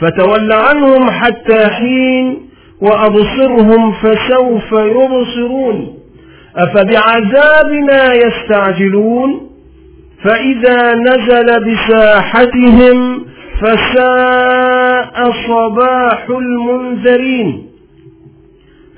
فتول عنهم حتى حين وأبصرهم فسوف يبصرون. أفبعذابنا يستعجلون؟ فإذا نزل بساحتهم فساء صباح المنذرين.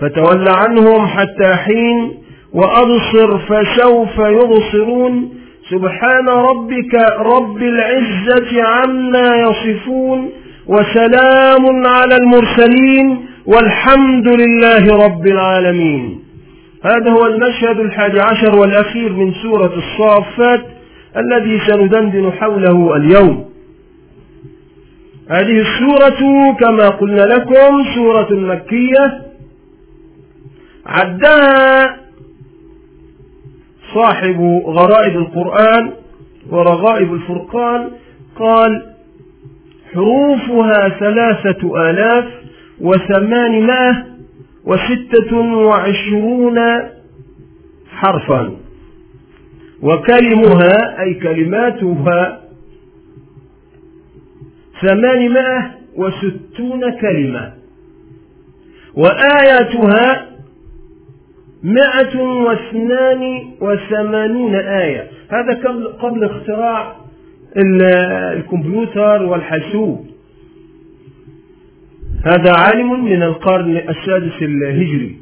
فتول عنهم حتى حين وأبصر فسوف يبصرون. سبحان ربك رب العزة عما يصفون. وسلام على المرسلين والحمد لله رب العالمين. هذا هو المشهد الحادي عشر والأخير من سورة الصافات الذي سندندن حوله اليوم. هذه السورة كما قلنا لكم سورة مكية. عدها صاحب غرائب القرآن ورغائب الفرقان قال حروفها ثلاثة آلاف وثمانمائة وستة وعشرون حرفا. وكلمها أي كلماتها ثمانمائة وستون كلمة. وآياتها مائة واثنان وثمانون آية. هذا قبل اختراع الكمبيوتر والحاسوب. هذا عالم من القرن السادس الهجري.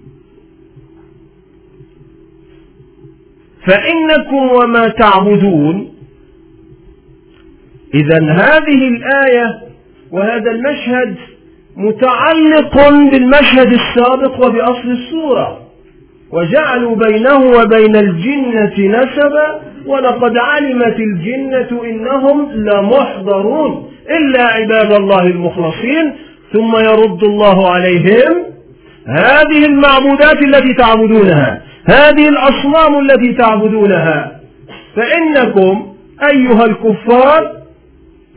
فإنكم وما تعبدون. إذا هذه الآية وهذا المشهد متعلق بالمشهد السابق وبأصل السورة. وجعلوا بينه وبين الجنة نسبا ولقد علمت الجنة إنهم لمحضرون إلا عباد الله المخلصين ثم يرد الله عليهم هذه المعبودات التي تعبدونها هذه الأصنام التي تعبدونها. فإنكم أيها الكفار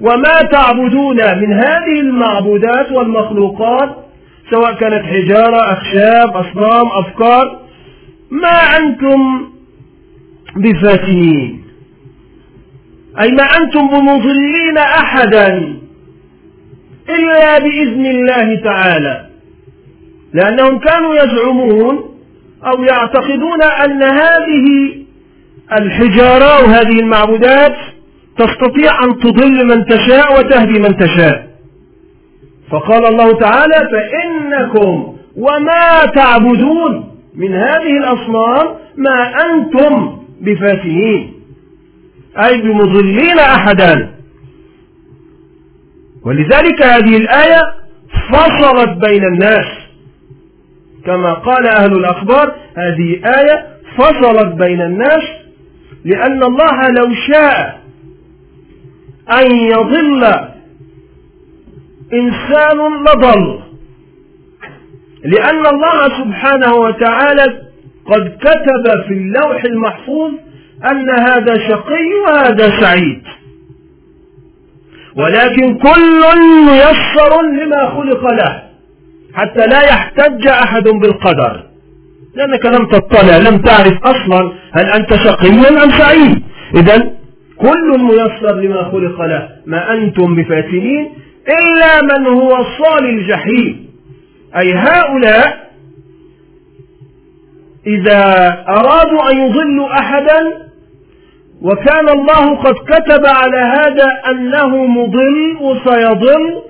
وما تعبدون من هذه المعبودات والمخلوقات سواء كانت حجارة أخشاب أصنام أفكار ما أنتم بفاتنين أي ما أنتم بمضلين أحدا إلا بإذن الله تعالى. لأنهم كانوا يزعمون أو يعتقدون أن هذه الحجارة وهذه المعبودات تستطيع أن تضل من تشاء وتهدي من تشاء. فقال الله تعالى فإنكم وما تعبدون من هذه الأصنام ما أنتم بفاتنين أي بمضلين أحدا. ولذلك هذه الآية فصلت بين الناس. كما قال أهل الأخبار هذه آية فصلت بين الناس لأن الله لو شاء أن يضل إنسان لضل. لأن الله سبحانه وتعالى قد كتب في اللوح المحفوظ أن هذا شقي وهذا سعيد. ولكن كل ميسر لما خلق له حتى لا يحتج أحد بالقدر. لأنك لم تطلع لم تعرف أصلا هل أنت شقي أم سعيد. إذا كل ميسر لما خلق له ما أنتم بفاتنين إلا من هو صال الجحيم. أي هؤلاء إذا أرادوا أن يضلوا أحدا وكان الله قد كتب على هذا أنه مضل وسيضل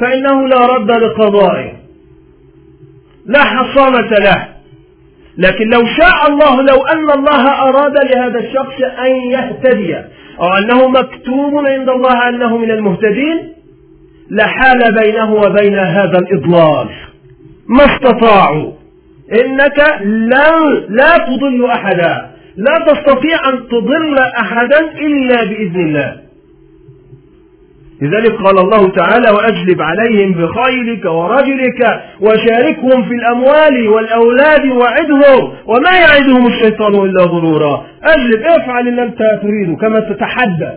فإنه لا رد لقضائه. لا حصانة له. لكن لو شاء الله لو أن الله أراد لهذا الشخص أن يهتدي أو أنه مكتوب عند الله أنه من المهتدين لحال بينه وبين هذا الإضلال. ما استطاعوا. إنك لا, لا تضل أحدا. لا تستطيع أن تضل أحدا إلا بإذن الله. لذلك قال الله تعالى وأجلب عليهم بخيلك ورجلك وشاركهم في الأموال والأولاد وعدهم وما يعدهم الشيطان إلا غرورا. أجلب افعل اللي أنت تريده كما تتحدى.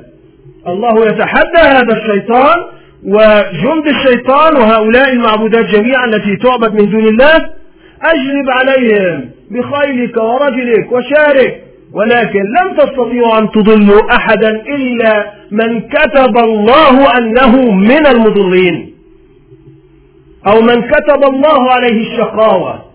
الله يتحدى هذا الشيطان وجند الشيطان وهؤلاء المعبودات جميعا التي تعبد من دون الله. أجلب عليهم بخيلك ورجلك وشارك ولكن لم تستطيعوا أن تضلوا أحدا إلا من كتب الله أنه من المضلين. أو من كتب الله عليه الشقاوة.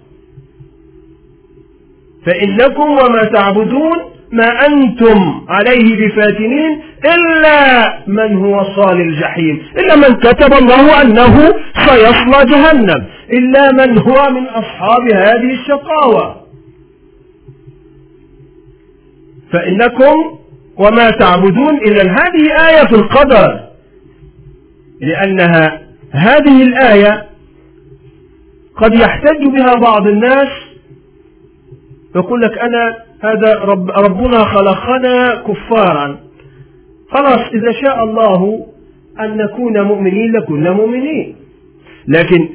فإنكم وما تعبدون ما أنتم عليه بفاتنين إلا من هو صال الجحيم. إلا من كتب الله أنه سيصلى جهنم. إلا من هو من أصحاب هذه الشقاوة. فإنكم وما تعبدون إذا هذه آية في القدر. لأنها هذه الآية قد يحتج بها بعض الناس. يقول لك أنا هذا رب ربنا خلقنا كفارا. خلاص إذا شاء الله أن نكون مؤمنين لكنا مؤمنين. لكن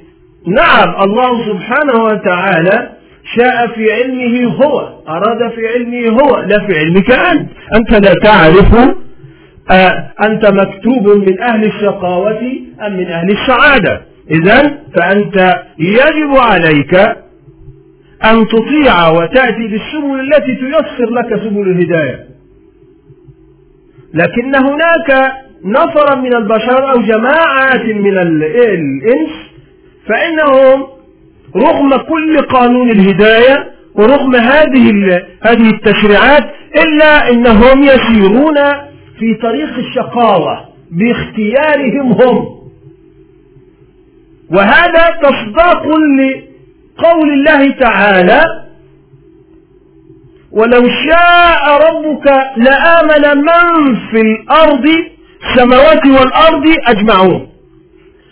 نعم الله سبحانه وتعالى شاء في علمه هو أراد في علمه هو لا في علمك أنت. أنت لا تعرف آه، أنت مكتوب من أهل الشقاوة أم من أهل السعادة. إذا فأنت يجب عليك أن تطيع وتأتي بالسبل التي تيسر لك سبل الهداية. لكن هناك نفرا من البشر أو جماعات من الإنس فإنهم رغم كل قانون الهداية ورغم هذه هذه التشريعات إلا أنهم يسيرون في طريق الشقاوة باختيارهم هم. وهذا تصداق لقول الله تعالى ولو شاء ربك لآمن من في الأرض السماوات والأرض أجمعون.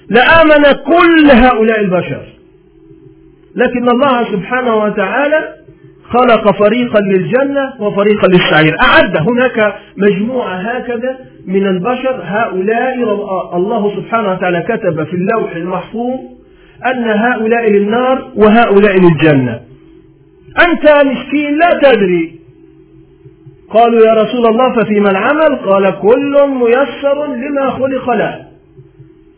لآمن كل هؤلاء البشر. لكن الله سبحانه وتعالى خلق فريقا للجنة وفريقا للسعير. أعد هناك مجموعة هكذا من البشر هؤلاء الله سبحانه وتعالى كتب في اللوح المحفوظ أن هؤلاء للنار وهؤلاء للجنة. أنت مسكين لا تدري. قالوا يا رسول الله ففيما العمل؟ قال كل ميسر لما خلق له.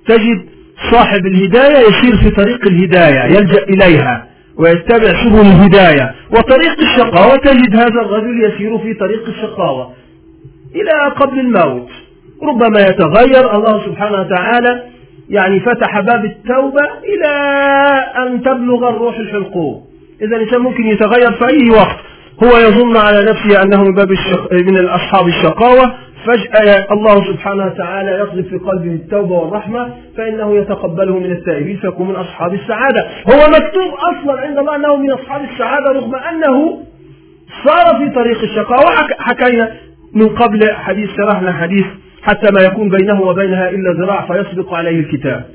تجد صاحب الهداية يسير في طريق الهداية يلجأ إليها ويتبع سبل الهداية. وطريق الشقاوة تجد هذا الرجل يسير في طريق الشقاوة إلى قبل الموت. ربما يتغير الله سبحانه وتعالى يعني فتح باب التوبة إلى أن تبلغ الروح الحلقوم. إذا الإنسان ممكن يتغير في أي وقت. هو يظن على نفسه أنه من باب الشق... من أصحاب الشقاوة. فجأة الله سبحانه وتعالى يقذف في قلبه التوبة والرحمة فإنه يتقبله من التائبين فيكون من أصحاب السعادة. هو مكتوب أصلا عند الله أنه من أصحاب السعادة رغم أنه صار في طريق الشقاوة حكينا من قبل حديث شرحنا حديث حتى ما يكون بينه وبينها إلا ذراع فيسبق عليه الكتاب.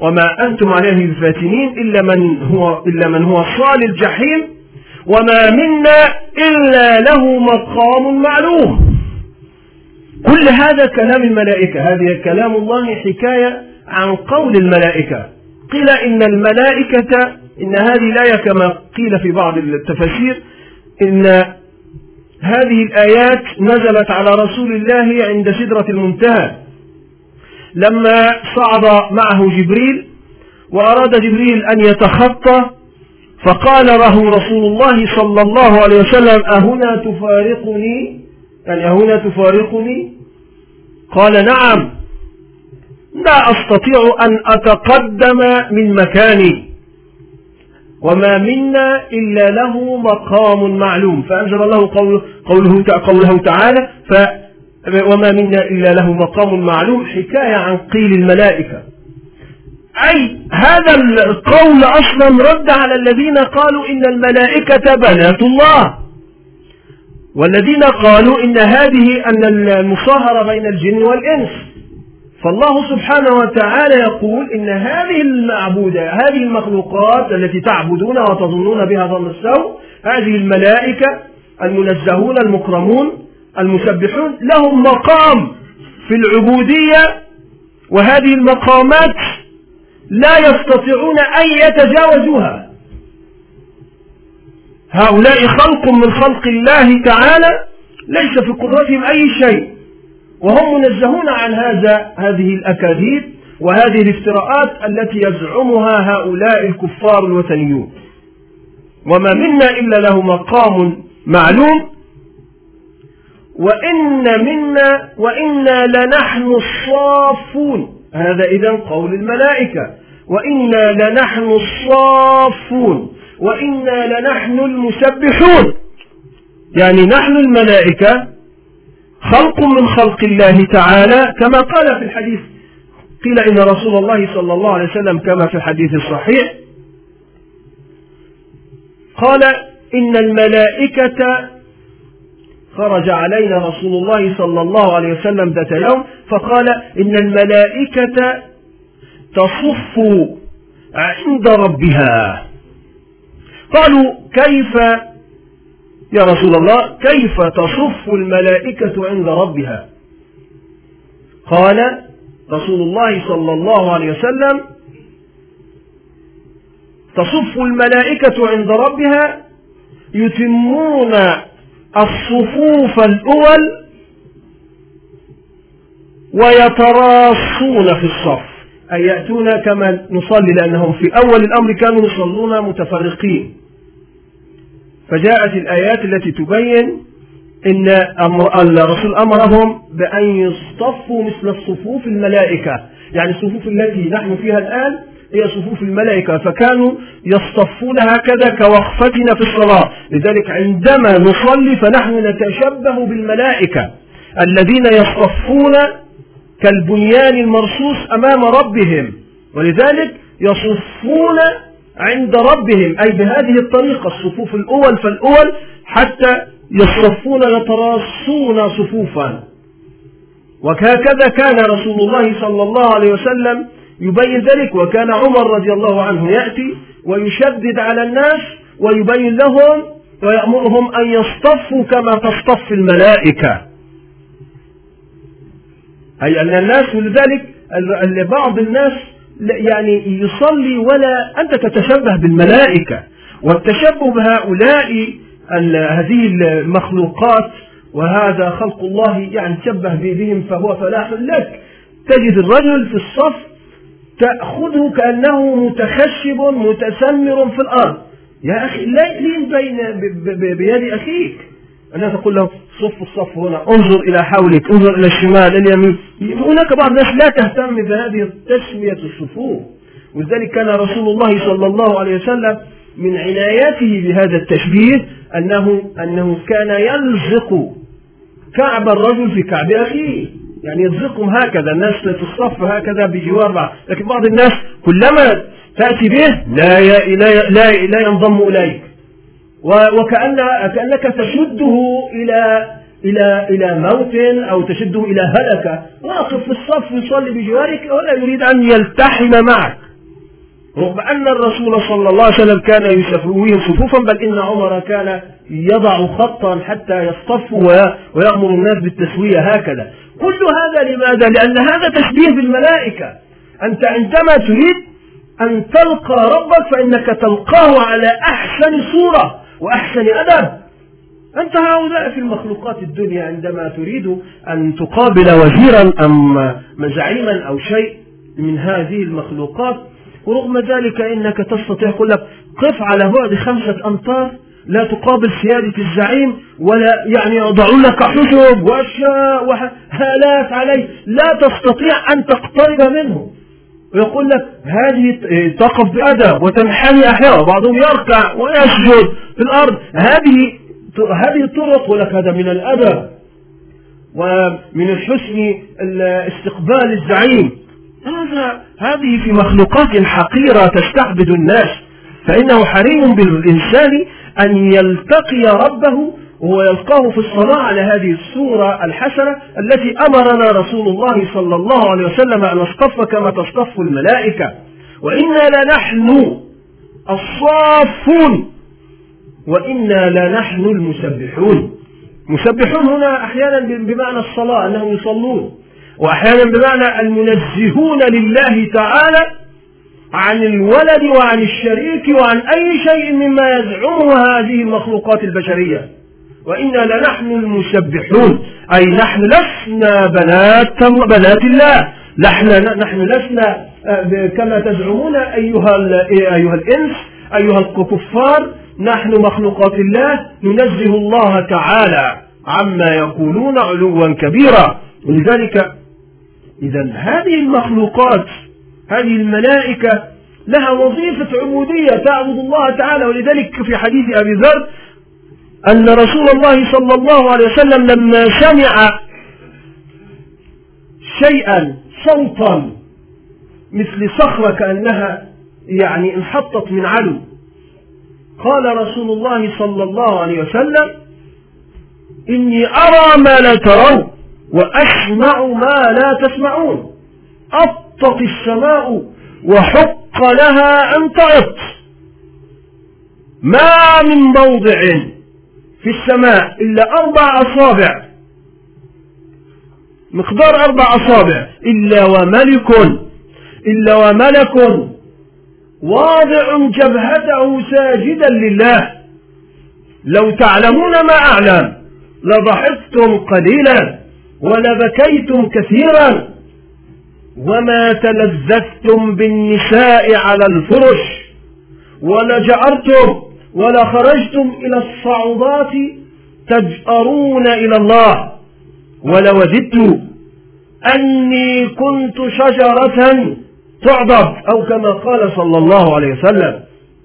وما أنتم عليه بفاتنين إلا من هو إلا من هو صال الجحيم وما منا إلا له مقام معلوم. كل هذا كلام الملائكة. هذه كلام الله حكاية عن قول الملائكة. قيل إن الملائكة إن هذه الآية كما قيل في بعض التفاسير إن هذه الآيات نزلت على رسول الله عند سدرة المنتهى. لما صعد معه جبريل وأراد جبريل أن يتخطى فقال له رسول الله صلى الله عليه وسلم أهنا تفارقني يعني أهنا تفارقني؟ قال نعم. لا أستطيع أن أتقدم من مكاني. وما منا إلا له مقام معلوم. فأنزل الله قوله, قوله تعالى ف وما منا إلا له مقام معلوم. حكاية عن قيل الملائكة. أي هذا القول أصلا رد على الذين قالوا إن الملائكة بنات الله. والذين قالوا إن هذه أن المصاهرة بين الجن والإنس. فالله سبحانه وتعالى يقول إن هذه المعبودة هذه المخلوقات التي تعبدون وتظنون بها ظن السوء هذه الملائكة المنزهون المكرمون المسبحون لهم مقام في العبودية وهذه المقامات لا يستطيعون أن يتجاوزوها. هؤلاء خلق من خلق الله تعالى ليس في قدرتهم أي شيء. وهم منزهون عن هذا هذه الأكاذيب وهذه الافتراءات التي يزعمها هؤلاء الكفار الوثنيون. وما منا إلا له مقام معلوم. وإن منا وإنا لنحن الصافون. هذا إذا قول الملائكة. وإنا لنحن الصافون. وإنا لنحن المسبحون. يعني نحن الملائكة خلق من خلق الله تعالى كما قال في الحديث قيل إن رسول الله صلى الله عليه وسلم كما في الحديث الصحيح قال إن الملائكة خرج علينا رسول الله صلى الله عليه وسلم ذات يوم فقال إن الملائكة تصف عند ربها. قالوا كيف يا رسول الله كيف تصف الملائكة عند ربها؟ قال رسول الله صلى الله عليه وسلم تصف الملائكة عند ربها يتمون الصفوف الأول ويتراصون في الصف. أي يأتون كما نصلي لأنهم في أول الأمر كانوا يصلون متفرقين. فجاءت الآيات التي تبين إن الرسول أمرهم بأن يصطفوا مثل الصفوف الملائكة. يعني الصفوف التي نحن فيها الآن هي صفوف الملائكة. فكانوا يصطفون هكذا كوقفتنا في الصلاة. لذلك عندما نصلي فنحن نتشبه بالملائكة الذين يصطفون كالبنيان المرصوص أمام ربهم. ولذلك يصفون عند ربهم أي بهذه الطريقة الصفوف الأول فالأول حتى يصطفون يتراصون صفوفا. وهكذا كان رسول الله صلى الله عليه وسلم يبين ذلك وكان عمر رضي الله عنه يأتي ويشدد على الناس ويبين لهم ويأمرهم أن يصطفوا كما تصطف الملائكة. أي أن الناس ولذلك بعض الناس يعني يصلي ولا أنت تتشبه بالملائكة. والتشبه بهؤلاء هذه المخلوقات وهذا خلق الله يعني تشبه بهم فهو فلاح لك. تجد الرجل في الصف تأخذه كأنه متخشب متسمر في الأرض. يا أخي لا لين بين بيد أخيك. ألا تقول له صف الصف هنا انظر إلى حولك انظر إلى الشمال اليمين. هناك بعض الناس لا تهتم بهذه تسمية الصفوف. ولذلك كان رسول الله صلى الله عليه وسلم من عنايته بهذا التشبيه أنه أنه كان يلزق كعب الرجل في كعب أخيه. يعني يلزقهم هكذا الناس تصف هكذا بجوار بعض. لكن بعض الناس كلما تأتي به لا لا لا, لا ينضم إليك. وكأن كأنك تشده إلى إلى إلى موت أو تشده إلى هلكة واقف في الصف يصلي بجوارك ولا يريد أن يلتحم معك. رغم أن الرسول صلى الله عليه وسلم كان يسويهم صفوفا بل إن عمر كان يضع خطا حتى يصطفوا ويأمر الناس بالتسوية هكذا. كل هذا لماذا؟ لأن هذا تشبيه بالملائكة. أنت عندما تريد أن تلقى ربك فإنك تلقاه على أحسن صورة. وأحسن أدب أنت هؤلاء في المخلوقات الدنيا عندما تريد أن تقابل وزيرا أم زعيما أو شيء من هذه المخلوقات ورغم ذلك إنك تستطيع يقول لك قف على بعد خمسة أمتار لا تقابل سيادة الزعيم ولا يعني يضعون لك حجب وأشياء وهالات عليه. لا تستطيع أن تقترب منه. ويقول لك هذه تقف بأدب وتنحني أحيانا بعضهم يركع ويسجد في الأرض. هذه هذه الطرق ولك هذا من الأدب ومن الحسن استقبال الزعيم. هذا هذه في مخلوقات حقيرة تستعبد الناس فإنه حري بالإنسان أن يلتقي ربه ويلقاه في الصلاة على هذه الصورة الحسنة التي أمرنا رسول الله صلى الله عليه وسلم أن نصطف كما تصطف الملائكة. وإنا لنحن الصافون. وإنا لنحن المسبحون. مسبحون هنا أحيانا بمعنى الصلاة أنهم يصلون. وأحيانا بمعنى المنزهون لله تعالى عن الولد وعن الشريك وعن أي شيء مما يزعمه هذه المخلوقات البشرية. وإنا لنحن المسبحون أي نحن لسنا بنات بنات الله. نحن نحن لسنا آه، كما تزعمون أيها أيها الإنس أيها الكفار نحن مخلوقات الله. ننزه الله تعالى عما يقولون علوا كبيرا. ولذلك إذا هذه المخلوقات هذه الملائكة لها وظيفة عبودية تعبد الله تعالى. ولذلك في حديث أبي ذر أن رسول الله صلى الله عليه وسلم لما سمع شيئا صوتا مثل صخرة كأنها يعني انحطت من علو قال رسول الله صلى الله عليه وسلم إني أرى ما لا ترون وأسمع ما لا تسمعون. أطت السماء وحق لها أن تعط ما من موضع في السماء إلا أربع أصابع. مقدار أربع أصابع. إلا وملك إلا وملك. واضع جبهته ساجدا لله. لو تعلمون ما أعلم لضحكتم قليلا ولبكيتم كثيرا. وما تلذذتم بالنساء على الفرش. ولجأرتم ولخرجتم إلى الصعودات تجأرون إلى الله. ولوددت أني كنت شجرة تعضب أو كما قال صلى الله عليه وسلم.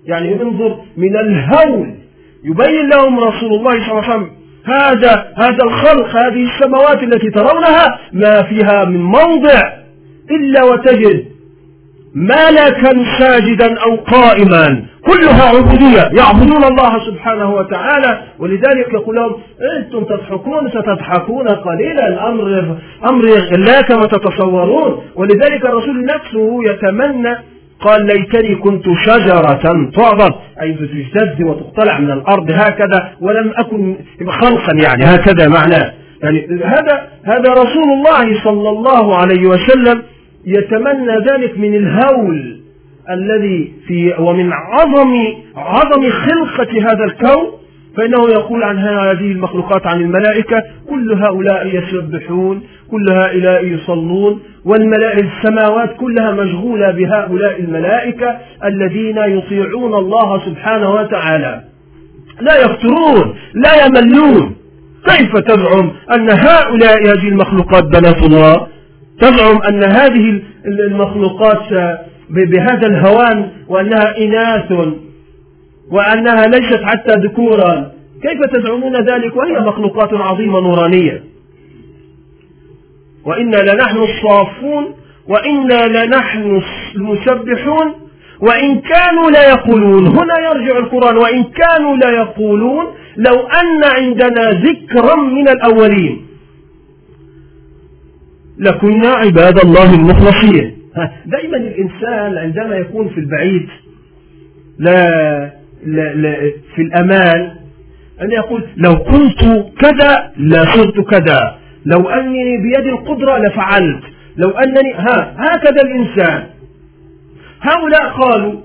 يعني انظر من الهول. يبين لهم رسول الله صلى الله عليه وسلم هذا هذا الخلق هذه السماوات التي ترونها ما فيها من موضع إلا وتجد ملكا ساجدا أو قائما. كلها عبودية. يعبدون الله سبحانه وتعالى. ولذلك يقول لهم أنتم تضحكون ستضحكون قليلا الأمر. أمر لا كما تتصورون ولذلك الرسول نفسه يتمنى قال ليتني كنت شجرة تعظم أي بتجتز وتقتلع من الأرض. هكذا ولم أكن خلقا يعني. هكذا معناه. يعني هذا هذا رسول الله صلى الله عليه وسلم يتمنى ذلك من الهول الذي في ومن عظم عظم خلقة هذا الكون فإنه يقول عن هذه المخلوقات عن الملائكة كل هؤلاء يسبحون كل هؤلاء يصلون والملائكة السماوات كلها مشغولة بهؤلاء الملائكة الذين يطيعون الله سبحانه وتعالى. لا يفترون لا يملون. كيف تزعم أن هؤلاء هذه المخلوقات بنات الله تزعم أن هذه المخلوقات بهذا الهوان وأنها إناث وأنها ليست حتى ذكورا. كيف تزعمون ذلك؟ وهي مخلوقات عظيمة نورانية. وإنا لنحن الصافون وإنا لنحن المسبحون وإن كانوا لا يقولون. هنا يرجع القرآن. وإن كانوا لا يقولون لو أن عندنا ذكرا من الأولين. لكنا عباد الله المخلصين. دائما الإنسان عندما يكون في البعيد لا, لا, لا في الأمان أن يقول لو كنت كذا لصرت كذا لو أنني بيد القدرة لفعلت لو أنني ها هكذا الإنسان. هؤلاء قالوا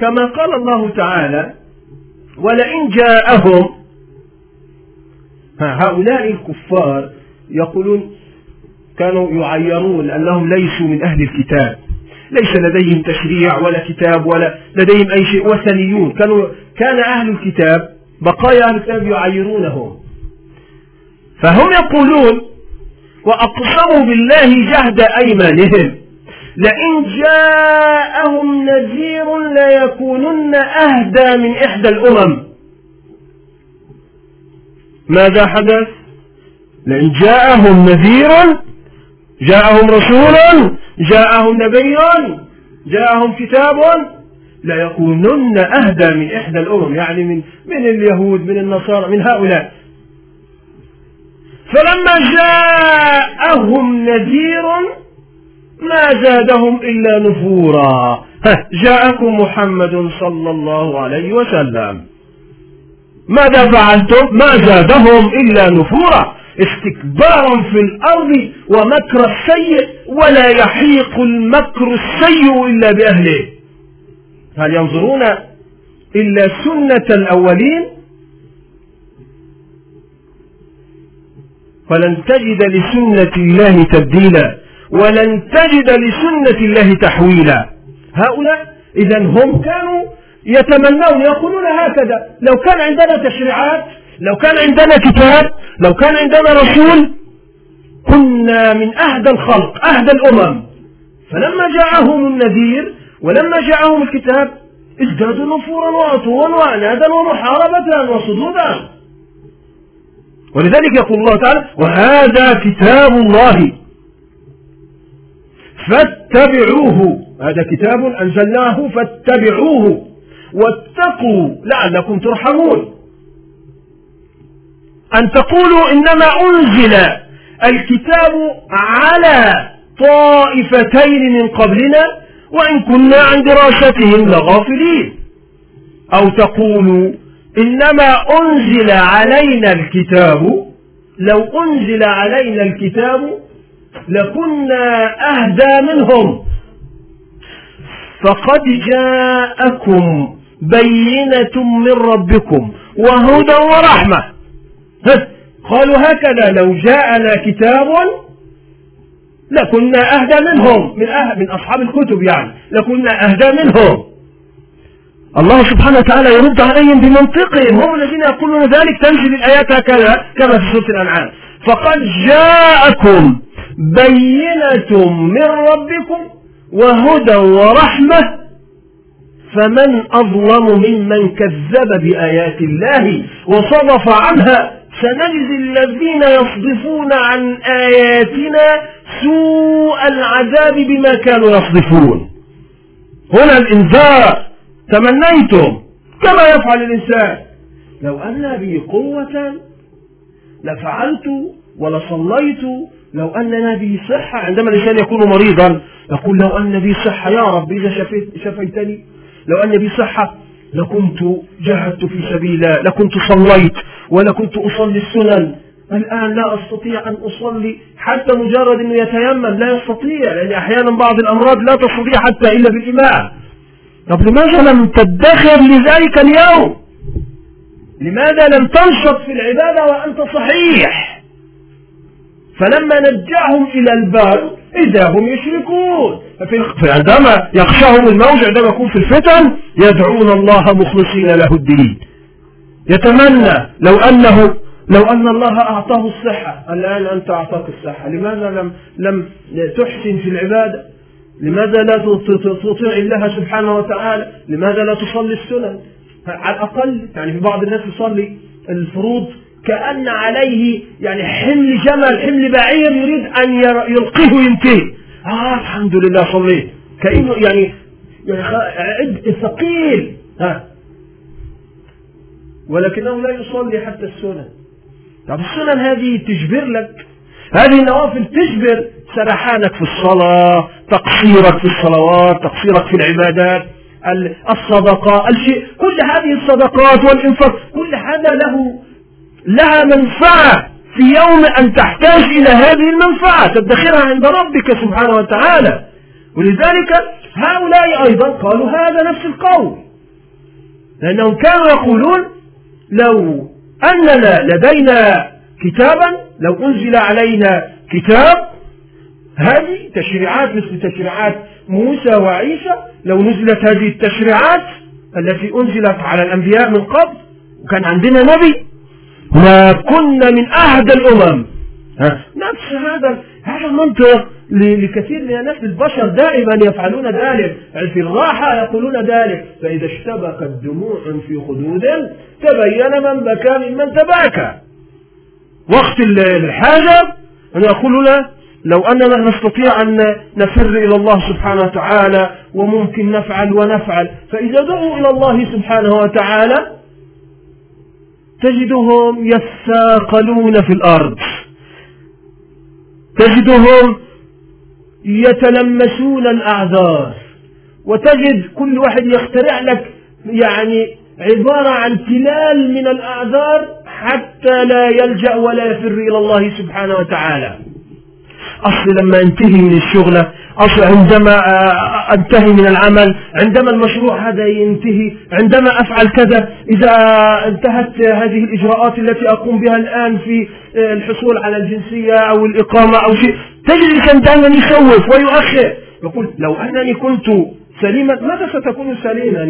كما قال الله تعالى ولئن جاءهم هؤلاء الكفار يقولون كانوا يعيرون لأنهم ليسوا من أهل الكتاب. ليس لديهم تشريع ولا كتاب ولا لديهم أي شيء. وثنيون. كانوا كان أهل الكتاب بقايا أهل الكتاب يعيرونهم. فهم يقولون وأقسموا بالله جهد أيمانهم. لئن جاءهم نذير ليكونن أهدى من إحدى الأمم. ماذا حدث؟ لئن جاءهم نذير جاءهم رسول جاءهم نبي جاءهم كتاب. ليكونن أهدى من إحدى الأمم يعني من من اليهود من النصارى من هؤلاء. فلما جاءهم نذير ما زادهم إلا نفورا. جاءكم محمد صلى الله عليه وسلم. ماذا فعلتم؟ ما زادهم إلا نفورا. استكبارا في الأرض ومكر السيء ولا يحيق المكر السيء إلا بأهله. هل ينظرون إلا سنة الأولين؟ فلن تجد لسنة الله تبديلا ولن تجد لسنة الله تحويلا. هؤلاء إذا هم كانوا يتمنون يقولون هكذا لو كان عندنا تشريعات لو كان عندنا كتاب لو كان عندنا رسول كنا من أهدى الخلق أهدى الأمم. فلما جاءهم النذير ولما جاءهم الكتاب ازدادوا نفورا وعتوا وعنادا ومحاربة وصدودا. ولذلك يقول الله تعالى وهذا كتاب الله. فاتبعوه. هذا كتاب أنزلناه فاتبعوه. واتقوا لعلكم ترحمون. أن تقولوا إنما أنزل الكتاب على طائفتين من قبلنا وإن كنا عن دراستهم لغافلين. أو تقولوا إنما أنزل علينا الكتاب لو أنزل علينا الكتاب لكنا أهدى منهم. فقد جاءكم بينة من ربكم وهدى ورحمة. قالوا هكذا لو جاءنا كتاب لكنا أهدى منهم من, أهد من أصحاب الكتب يعني لكنا أهدى منهم. الله سبحانه وتعالى يرد عليهم بمنطقهم هم الذين يقولون ذلك تنزل الآيات هكذا كما في سورة الأنعام. فقد جاءكم بينة من ربكم وهدى ورحمة فمن أظلم ممن كذب بآيات الله وصرف عنها. سنجزي الذين يصدفون عن آياتنا سوء العذاب بما كانوا يصدفون. هنا الإنذار تمنيتم كما يفعل الإنسان. لو أن بي قوة لفعلت ولصليت لو أن بي صحة عندما الإنسان يكون مريضا يقول لو أن بي صحة يا رب إذا شفيت شفيتني. لو أن بي صحة لكنت جاهدت في سبيل الله لكنت صليت ولكنت أصلي السنن. الآن لا أستطيع أن أصلي حتى مجرد أنه يتيمم لا يستطيع لأن أحيانا بعض الأمراض لا تستطيع حتى إلا بالإمام طب لماذا لم تدخر لذلك اليوم؟ لماذا لم تنشط في العبادة وأنت صحيح؟ فلما نجعهم إلى البر إذا هم يشركون. فعندما يخشاهم الموج عندما يكون في الفتن يدعون الله مخلصين له الدين. يتمنى لو أنه لو أن الله أعطاه الصحة. الآن أنت أعطاك الصحة. لماذا لم لم تحسن في العبادة؟ لماذا لا تطيع الله سبحانه وتعالى؟ لماذا لا تصلي السنن؟ على الأقل يعني في بعض الناس يصلي الفروض كأن عليه يعني حمل جمل حمل بعير يريد أن يلقيه وينتهي. آه الحمد لله صليت كأنه يعني يعني عد ثقيل. ها. ولكنه لا يصلي حتى السنن. طب السنن هذه تجبر لك؟ هذه النوافل تجبر. سرحانك في الصلاة تقصيرك في الصلوات تقصيرك في العبادات الصدقة الشيء. كل هذه الصدقات والإنفاق كل هذا له لها منفعة في يوم أن تحتاج إلى هذه المنفعة تدخرها عند ربك سبحانه وتعالى. ولذلك هؤلاء أيضا قالوا هذا نفس القول. لأنهم كانوا يقولون لو أننا لدينا كتابا لو أنزل علينا كتاب هذه تشريعات مثل تشريعات موسى وعيسى لو نزلت هذه التشريعات التي أنزلت على الأنبياء من قبل وكان عندنا نبي ما كنا من أهدى الأمم. نفس هذا هذا المنطق لكثير من الناس البشر دائما يفعلون ذلك في الراحة يقولون ذلك. فإذا اشتبكت دموع في خدود تبين من بكى ممن تباكى. وقت الحاجة أن يقولون لو أننا نستطيع أن نفر إلى الله سبحانه وتعالى وممكن نفعل ونفعل. فإذا دعوا إلى الله سبحانه وتعالى تجدهم يثاقلون في الأرض. تجدهم يتلمسون الأعذار. وتجد كل واحد يخترع لك يعني عبارة عن تلال من الأعذار حتى لا يلجأ ولا يفر إلى الله سبحانه وتعالى. أصل لما انتهي من الشغلة أصل عندما أنتهي من العمل عندما المشروع هذا ينتهي عندما أفعل كذا إذا انتهت هذه الإجراءات التي أقوم بها الآن في الحصول على الجنسية أو الإقامة أو شيء تجد الإنسان دائما يسوف ويؤخر. يقول لو أنني كنت سليما متى ستكون سليما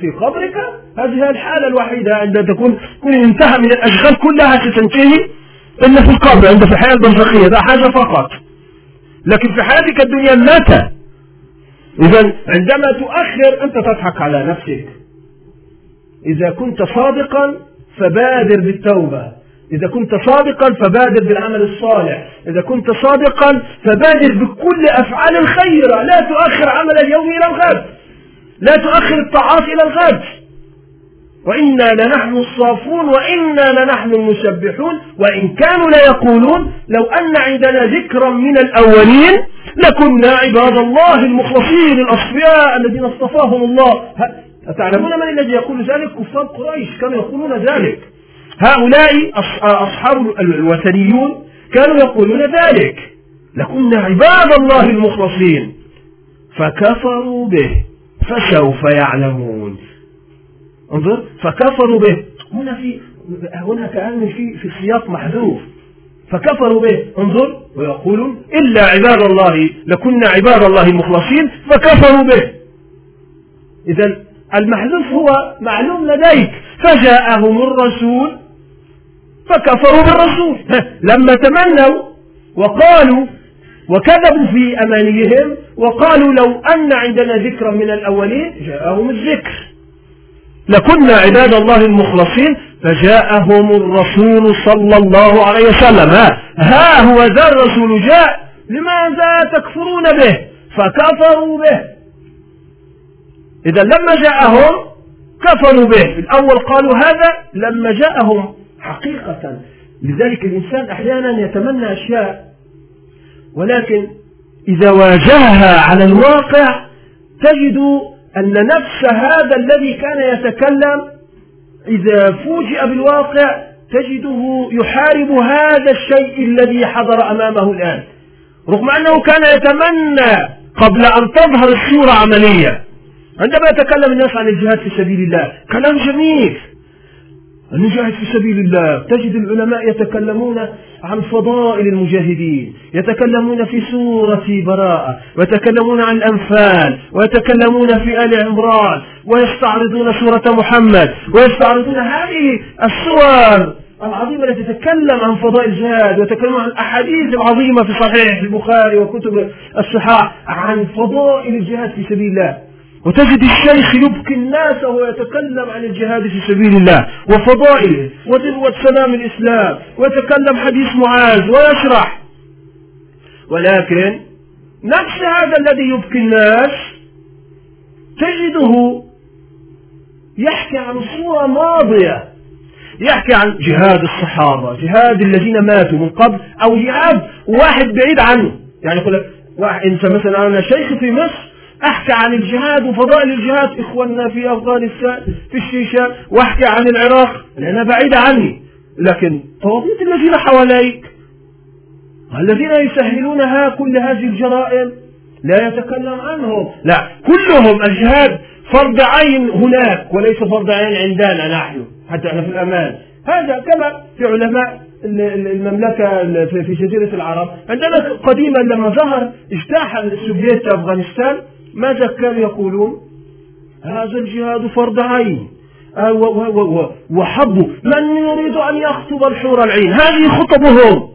في قبرك؟ هذه الحالة الوحيدة عندما تكون تكون انتهى من الأشغال كلها ستنتهي. إلا في القبر عند في الحياة البرزخية ده حاجة فقط. لكن في حياتك الدنيا متى إذا عندما تؤخر أنت تضحك على نفسك. إذا كنت صادقا فبادر بالتوبة. إذا كنت صادقا فبادر بالعمل الصالح. إذا كنت صادقا فبادر بكل أفعال الخيرة لا تؤخر عمل اليوم إلى الغد. لا تؤخر الطاعات إلى الغد. وإنا لنحن الصافون وإنا لنحن المسبحون وإن كانوا ليقولون لو أن عندنا ذكرا من الأولين لكنا عباد الله المخلصين الأصفياء الذين اصطفاهم الله. أتعلمون من الذي يقول ذلك كفار قريش كانوا يقولون ذلك؟ هؤلاء أصحاب الوثنيون كانوا يقولون ذلك. لكنا عباد الله المخلصين. فكفروا به. فسوف يعلمون. انظر فكفروا به. هنا في هنا كأن في في سياق محذوف. فكفروا به. انظر. ويقولون إلا عباد الله لكنا عباد الله المخلصين فكفروا به. إذا المحذوف هو معلوم لديك. فجاءهم الرسول فكفروا بالرسول. لما تمنوا وقالوا وكذبوا في أمانيهم وقالوا لو أن عندنا ذكرا من الأولين جاءهم الذكر. لكنا عباد الله المخلصين فجاءهم الرسول صلى الله عليه وسلم. ها, ها هو ذا الرسول جاء لماذا تكفرون به؟ فكفروا به. إذا لما جاءهم كفروا به. الأول قالوا هذا لما جاءهم حقيقة. لذلك الإنسان أحيانا يتمنى أشياء ولكن إذا واجهها على الواقع تجد أن نفس هذا الذي كان يتكلم إذا فوجئ بالواقع تجده يحارب هذا الشيء الذي حضر أمامه الآن. رغم أنه كان يتمنى قبل أن تظهر الصورة عملية. عندما يتكلم الناس عن الجهاد في سبيل الله كلام جميل. المجاهد في سبيل الله. تجد العلماء يتكلمون عن فضائل المجاهدين يتكلمون في سورة براءة ويتكلمون عن الأنفال ويتكلمون في آل عمران ويستعرضون سورة محمد ويستعرضون هذه السور العظيمة التي تتكلم عن فضائل الجهاد وتتكلم عن الأحاديث العظيمة في صحيح البخاري وكتب الصحاح عن فضائل الجهاد في سبيل الله. وتجد الشيخ يبكي الناس وهو يتكلم عن الجهاد في سبيل الله وفضائله وذروة سلام الإسلام ويتكلم حديث معاذ ويشرح. ولكن نفس هذا الذي يبكي الناس تجده يحكي عن صورة ماضية. يحكي عن جهاد الصحابة جهاد الذين ماتوا من قبل أو جهاد واحد بعيد عنه. يعني يقول لك واحد أنت مثلا أنا شيخ في مصر أحكي عن الجهاد وفضائل الجهاد إخواننا في افغانستان في الشيشان وأحكي عن العراق لانها بعيدة عني. لكن طواغيت الذين حواليك الذين يسهلونها كل هذه الجرائم لا يتكلم عنهم. لا كلهم الجهاد فرض عين هناك وليس فرض عين عندنا نحن حتى إحنا في الأمان. هذا كما في علماء المملكة في جزيرة العرب. عندنا قديما لما ظهر اجتاح السوفييت أفغانستان ماذا كانوا يقولون؟ هذا الجهاد فرض عين. آه، وحبوا من يريد أن يخطب الحور العين؟ هذه خطبهم.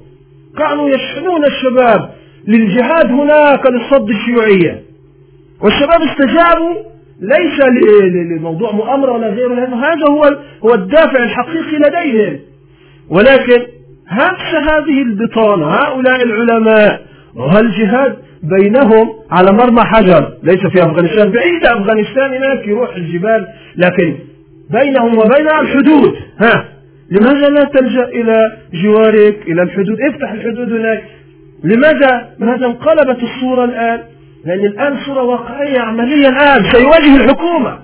كانوا يشحنون الشباب. للجهاد هناك للصد الشيوعية. والشباب استجابوا. ليس لموضوع مؤامرة ولا غيره. هذا هو هو الدافع الحقيقي لديهم. ولكن نفس هذه البطانة هؤلاء العلماء وهالجهاد بينهم على مرمى حجر. ليس في أفغانستان بعيد أفغانستان هناك يروح الجبال لكن بينهم وبينها الحدود. ها لماذا لا تلجأ إلى جوارك إلى الحدود؟ افتح الحدود هناك. لماذا؟ ماذا انقلبت الصورة الآن؟ لأن الآن صورة واقعية عملية الآن. سيواجه الحكومة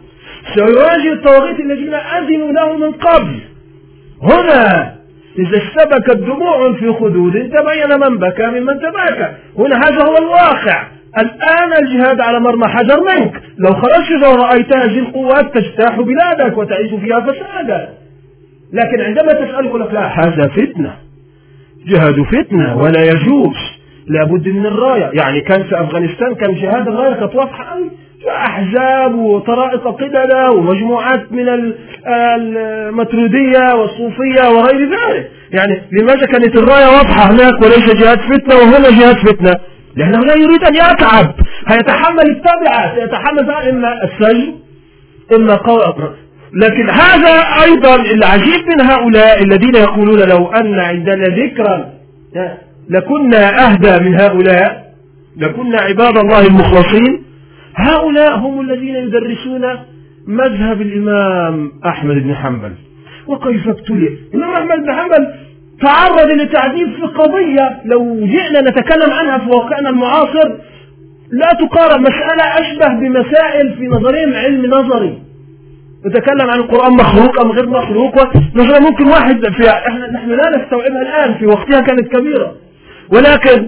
سيواجه الطواغيت الذين أذنوا له من قبل. هنا إذا اشتبكت دموع في خدود تبين من بكى ممن تباكى. هنا هذا هو الواقع. الآن الجهاد على مرمى حجر منك. لو خرجت ورأيت هذه القوات تجتاح بلادك وتعيش فيها فسادا. لكن عندما تسأل يقول لك لا هذا فتنة. جهاد فتنة ولا يجوز. لابد من الراية. يعني كان في أفغانستان كان جهاد الراية كانت واضحة أحزاب وطرائق قدلة ومجموعات من المترودية والصوفية وغير ذلك. يعني لماذا كانت الراية واضحة هناك وليس جهاد فتنة وهنا جهاد فتنة. لأنه لا يريد أن يتعب هيتحمل التبعة سيتحمل إما السجن إما قول لكن هذا أيضا العجيب من هؤلاء الذين يقولون لو أن عندنا ذكرا لكنا أهدى من هؤلاء لكنا عباد الله المخلصين. هؤلاء هم الذين يدرسون مذهب الإمام أحمد بن حنبل. وكيف ابتلي؟ الإمام أحمد بن حنبل تعرض لتعذيب في قضية لو جئنا نتكلم عنها في واقعنا المعاصر لا تقارن مسألة أشبه بمسائل في نظرهم علم نظري. نتكلم عن القرآن مخلوق أم غير مخلوق؟ مثلا ممكن واحد في إحنا نحن لا نستوعبها الآن في وقتها كانت كبيرة. ولكن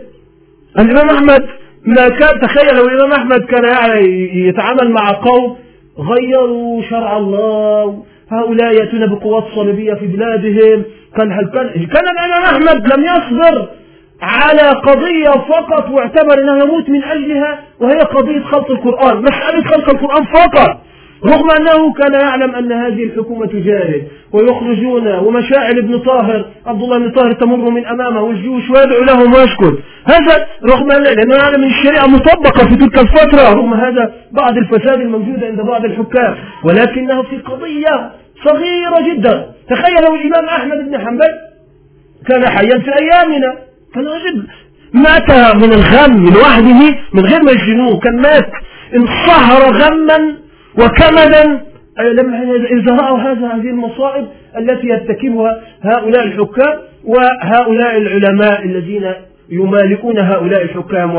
الإمام أحمد ما كان تخيل لو الإمام أحمد كان يعني يتعامل مع قوم غيروا شرع الله هؤلاء يأتون بقوات صليبية في بلادهم كان هل كان كان الإمام أحمد لم يصبر على قضية فقط واعتبر أنه يموت من أجلها وهي قضية خلق القرآن مسألة خلق القرآن فقط. رغم أنه كان يعلم أن هذه الحكومة تجاهد ويخرجون ومشاعل ابن طاهر عبد الله بن طاهر تمر من أمامه والجيوش ويدعو لهم ويشكر. هذا رغم أنه يعلم أن الشريعة مطبقة في تلك الفترة رغم هذا بعض الفساد الموجود عند بعض الحكام. ولكنه في قضية صغيرة جدا. تخيلوا الإمام أحمد بن حنبل كان حيا في أيامنا. كان رجل مات من الغم لوحده من غير ما يجنوه. كان مات. انصهر غما وكمدا إذا رأوا هذا هذه المصائب التي يرتكبها هؤلاء الحكام وهؤلاء العلماء الذين يمالكون هؤلاء الحكام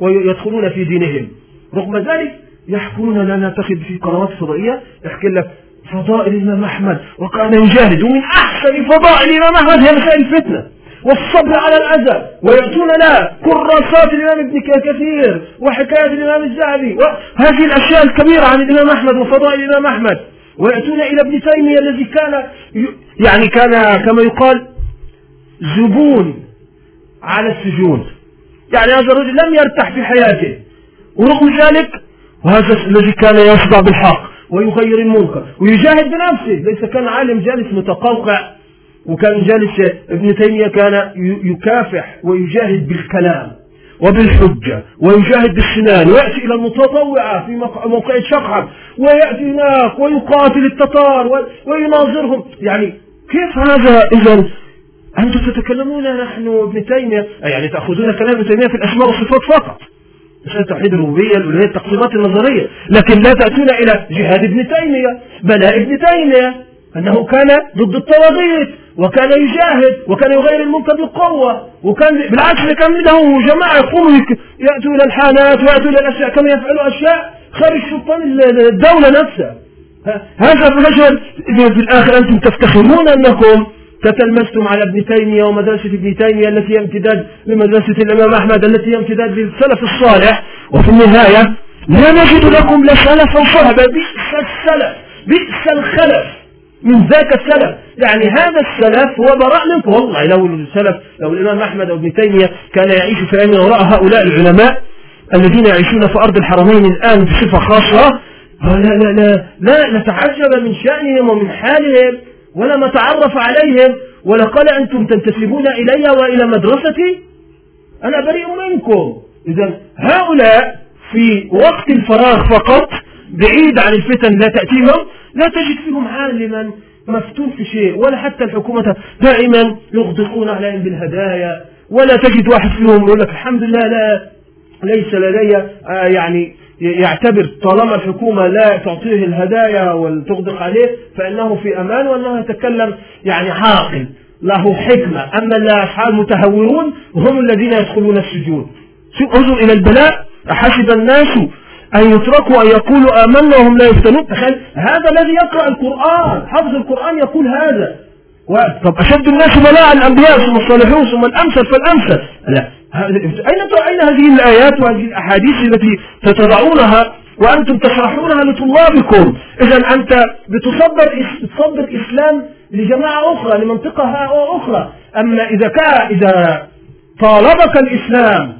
ويدخلون في دينهم. رغم ذلك يحكون لنا تخذ في قنوات فضائية. يحكي لك فضائل الإمام أحمد وكان يجاهد ومن أحسن فضائل الإمام أحمد هي مسائل الفتنة. والصبر على الأذى ويأتون لا كراسات الإمام ابن كثير وحكاية الإمام الزعبي وهذه الأشياء الكبيرة عن الإمام أحمد وفضائل الإمام أحمد. ويأتون إلى ابن تيمية الذي كان يعني كان كما يقال زبون على السجون. يعني هذا الرجل لم يرتاح في حياته. ورغم ذلك وهذا الذي كان يصدع بالحق ويغير المنكر ويجاهد بنفسه. ليس كان عالم جالس متقوقع. وكان جالس ابن تيمية كان يكافح ويجاهد بالكلام وبالحجة ويجاهد بالسنان ويأتي إلى المتطوعة في موقع شقعة ويأتي هناك ويقاتل التتار ويناظرهم. يعني كيف هذا إذا أنتم تتكلمون نحن ابن تيمية؟ يعني تأخذون كلام ابن تيمية في الأسماء والصفات فقط. مسألة توحيد الربوبية الألوهية التقسيمات النظرية. لكن لا تأتون إلى جهاد ابن تيمية بلاء ابن تيمية. أنه كان ضد الطواغيت وكان يجاهد وكان يغير المنكر بالقوة وكان بالعكس كان له جماعة يقوموا يأتوا إلى الحانات ويأتوا إلى الأشياء كانوا يفعلوا أشياء خارج سلطان الدولة نفسها. هذا الرجل في الآخر أنتم تفتخرون أنكم تتلمستم على ابن تيمية ومدرسة ابن تيمية التي هي امتداد لمدرسة الإمام أحمد التي هي امتداد للسلف الصالح. وفي النهاية لا نجد لكم لا سلفا صحبا بئس السلف بئس الخلف. من ذاك السلف. يعني هذا السلف هو براء منك والله لو السلف لو الإمام أحمد أو ابن تيمية كان يعيش في أيام وراء هؤلاء العلماء الذين يعيشون في أرض الحرمين الآن بصفة خاصة لا لا لا لا نتعجب من شأنهم ومن حالهم ولا نتعرف عليهم. ولا قال أنتم تنتسبون إلي وإلى مدرستي؟ أنا بريء منكم. إذا هؤلاء في وقت الفراغ فقط بعيد عن الفتن لا تأتيهم لا تجد فيهم عالما مفتون في شيء ولا حتى الحكومة دائما يغدقون عليهم بالهدايا ولا تجد واحد فيهم يقول لك الحمد لله لا ليس لدي آه، يعني يعتبر طالما الحكومة لا تعطيه الهدايا وتغدق عليه فإنه في أمان وأنه يتكلم يعني عاقل له حكمة. أما الأشحال متهورون هم الذين يدخلون السجون. انظر إلى البلاء أحسب الناس أن يتركوا أن يقولوا آمنا وهم لا يفتنون. تخيل هذا الذي يقرأ القرآن حفظ القرآن يقول هذا. طب أشد الناس بلاء الأنبياء ثم الصالحون ثم الأمثل فالأمثل. لا أين أين هذه الآيات وهذه الأحاديث التي تتضعونها وأنتم تشرحونها لطلابكم؟ إذا أنت بتصدر بتصدر إسلام لجماعة أخرى لمنطقة أخرى. أما إذا كان إذا طالبك الإسلام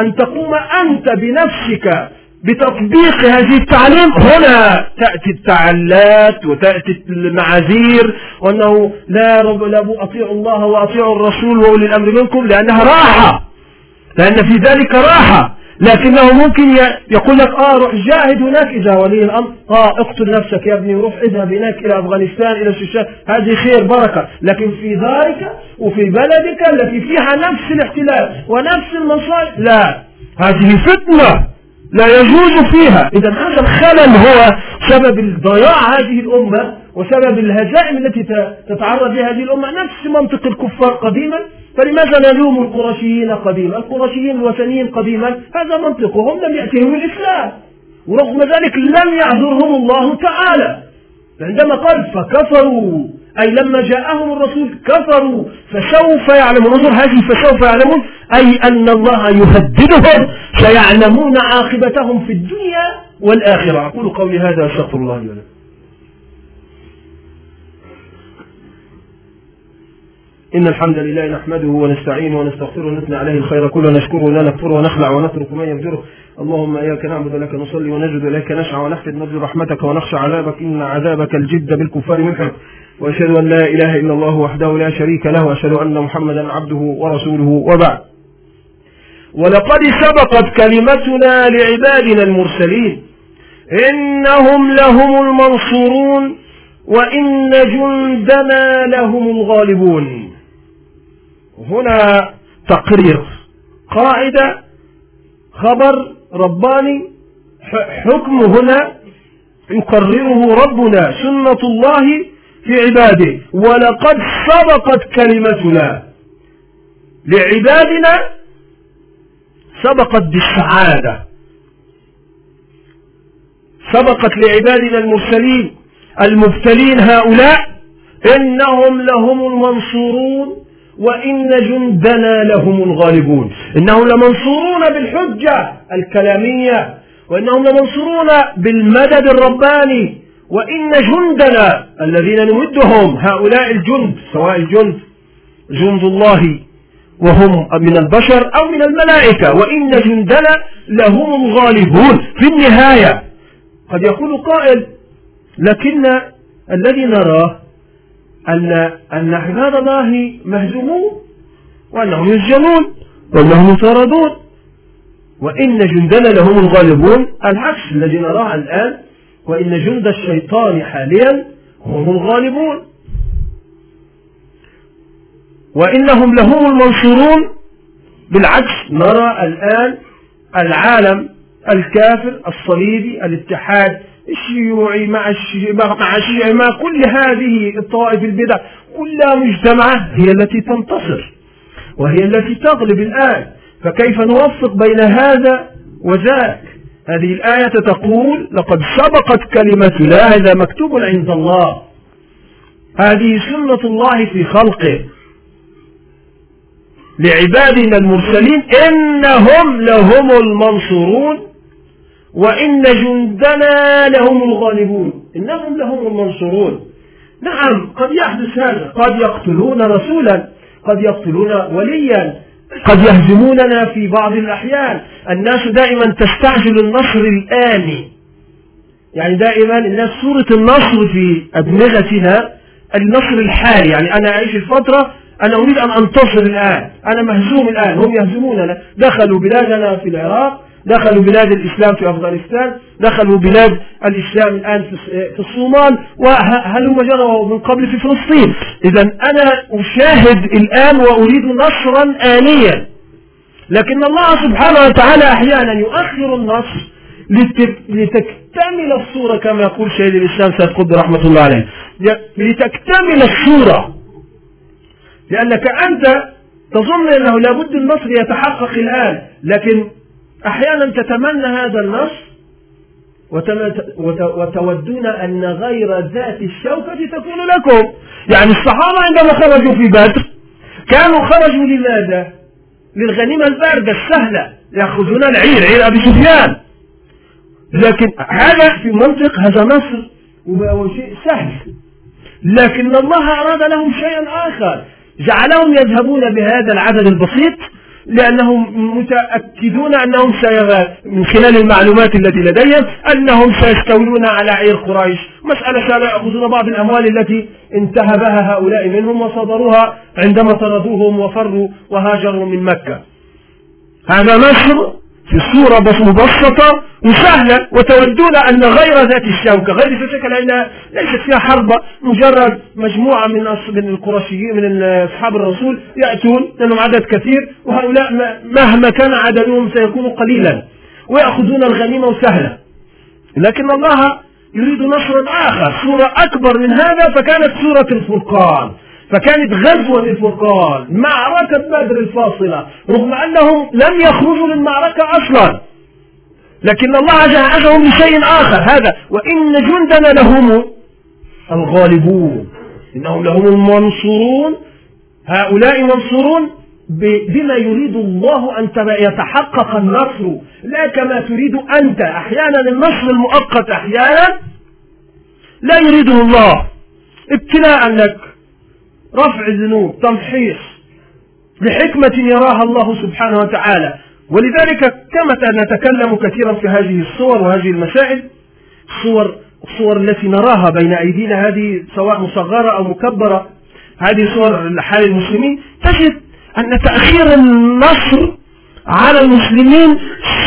أن تقوم أنت بنفسك بتطبيق هذه التعليم. هنا تأتي التعلات وتأتي المعاذير وأنه لا رب لا أطيعوا الله وأطيعوا الرسول وأولي الأمر منكم لأنها راحة. لأن في ذلك راحة. لكنه ممكن يقول لك آه روح جاهد هناك. إذا ولي الأمر آه اقتل نفسك يا ابني وروح اذهب هناك إلى أفغانستان إلى الشيشان هذه خير بركة. لكن في دارك وفي بلدك التي فيها نفس الاحتلال ونفس المصائب لا. هذه فتنة. لا يجوز فيها. اذا هذا الخلل هو سبب ضياع هذه الأمة وسبب الهزائم التي تتعرض لها هذه الأمة. نفس منطق الكفار قديما. فلماذا نلوم القرشيين قديما؟ القرشيين الوثنيين قديما. هذا منطقهم. لم يأتهم الإسلام. ورغم ذلك لم يعذرهم الله تعالى. عندما قال فكفروا أي لما جاءهم الرسول كفروا فسوف يعلمون. انظر هذه فسوف يعلمون أي أن الله يهددهم سيعلمون عاقبتهم في الدنيا والآخرة. أقول قولي هذا أستغفر الله لي ولكم. إن الحمد لله نحمده ونستعينه ونستغفره ونثنى عليه الخير كله نشكره ولا نكفره ونخلع ونترك ما يفجره اللهم إياك نعبد لك نصلي ونجد إليك نسعى ونحفظ نرجو رحمتك ونخشى عذابك. إن عذابك الجد بالكفار منحك وأشهد أن لا إله إلا الله وحده لا شريك له وأشهد أن محمدا عبده ورسوله. وبعد. ولقد سبقت كلمتنا لعبادنا المرسلين. إنهم لهم المنصورون وإن جندنا لهم الغالبون. هنا تقرير. قاعدة خبر رباني حكم هنا يقرره ربنا سنة الله في عباده. ولقد سبقت كلمتنا. لعبادنا سبقت بالسعادة. سبقت لعبادنا المرسلين المبتلين هؤلاء إنهم لهم المنصورون. وإن جندنا لهم الغالبون. إنهم لمنصورون بالحجة الكلامية وإنهم لمنصورون بالمدد الرباني وإن جندنا الذين نمدهم هؤلاء الجند سواء الجند جند الله وهم من البشر أو من الملائكة وإن جندنا لهم الغالبون. في النهاية قد يقول قائل لكن الذي نراه أن أن عباد الله مهزومون وأنهم يسجنون وأنهم يطاردون. وإن جندنا لهم الغالبون العكس الذي نراه الآن. وإن جند الشيطان حاليا هم الغالبون. وإنهم لهم المنصورون. بالعكس نرى الآن العالم الكافر الصليبي الاتحاد الشيوعي مع مع الشيعي مع كل هذه الطوائف البدع كلها مجتمعة هي التي تنتصر وهي التي تغلب الآن. فكيف نوفق بين هذا وذاك؟ هذه الآية تقول لقد سبقت كلمة لا هذا مكتوب عند الله. هذه سنة الله في خلقه. لعبادنا المرسلين إنهم لهم المنصورون. وإن جندنا لهم الغالبون. إنهم لهم المنصورون. نعم قد يحدث هذا. قد يقتلون رسولا قد يقتلون وليا. قد يهزموننا في بعض الأحيان. الناس دائما تستعجل النصر الآني يعني دائما الناس صورة النصر في أدمغتنا النصر الحالي يعني أنا أعيش الفترة أنا أريد أن أنتصر الآن. أنا مهزوم الآن. هم يهزموننا. دخلوا بلادنا في العراق. دخلوا بلاد الإسلام في أفغانستان دخلوا بلاد الإسلام الآن في الصومال وهل هم جروا من قبل في فلسطين. إذا أنا أشاهد الآن وأريد نصرا آنيا. لكن الله سبحانه وتعالى أحيانا يؤخر النصر لتكتمل الصورة كما يقول شهيد الإسلام سيد قطب رحمة الله عليه. لتكتمل الصورة. لأنك أنت تظن أنه لابد النصر يتحقق الآن لكن أحيانا تتمنى هذا النص وتودون أن غير ذات الشوكة تكون لكم. يعني الصحابة عندما خرجوا في بدر كانوا خرجوا لماذا؟ للغنيمة الباردة السهلة يأخذون العير عير أبي سفيان. لكن هذا في منطق هذا نصر وهو شيء سهل. لكن الله أراد لهم شيئا آخر. جعلهم يذهبون بهذا العدد البسيط لأنهم متأكدون أنهم من خلال المعلومات التي لديهم أنهم سيستولون على عير قريش. مسألة سيأخذون بعض الأموال التي انتهبها هؤلاء منهم وصدروها عندما طردوهم وفروا وهاجروا من مكة. هذا نصر في صورة بس مبسطة وسهلة وتودون أن غير ذات الشوكة غير ذات الشوكة لأنها ليست فيها حرب مجرد مجموعة من من القرشيين من أصحاب الرسول يأتون لأنهم عدد كثير وهؤلاء مهما كان عددهم سيكون قليلا ويأخذون الغنيمة سهلة لكن الله يريد نصرا آخر صورة أكبر من هذا فكانت سورة الفرقان. فكانت غزوة الفرقان معركة بدر الفاصلة رغم أنهم لم يخرجوا للمعركة أصلا. لكن الله جهزهم لشيء آخر هذا وإن جندنا لهم الغالبون. إنهم لهم المنصورون. هؤلاء منصورون بما يريد الله أن يتحقق النصر. لا كما تريد أنت. أحيانا النصر المؤقت أحيانا لا يريده الله. ابتلاء لك. رفع الذنوب تمحيص لحكمة يراها الله سبحانه وتعالى. ولذلك كما نتكلم كثيرا في هذه الصور وهذه المسائل الصور الصور التي نراها بين أيدينا هذه سواء مصغرة أو مكبرة هذه صور حال المسلمين. تجد أن تأخير النصر على المسلمين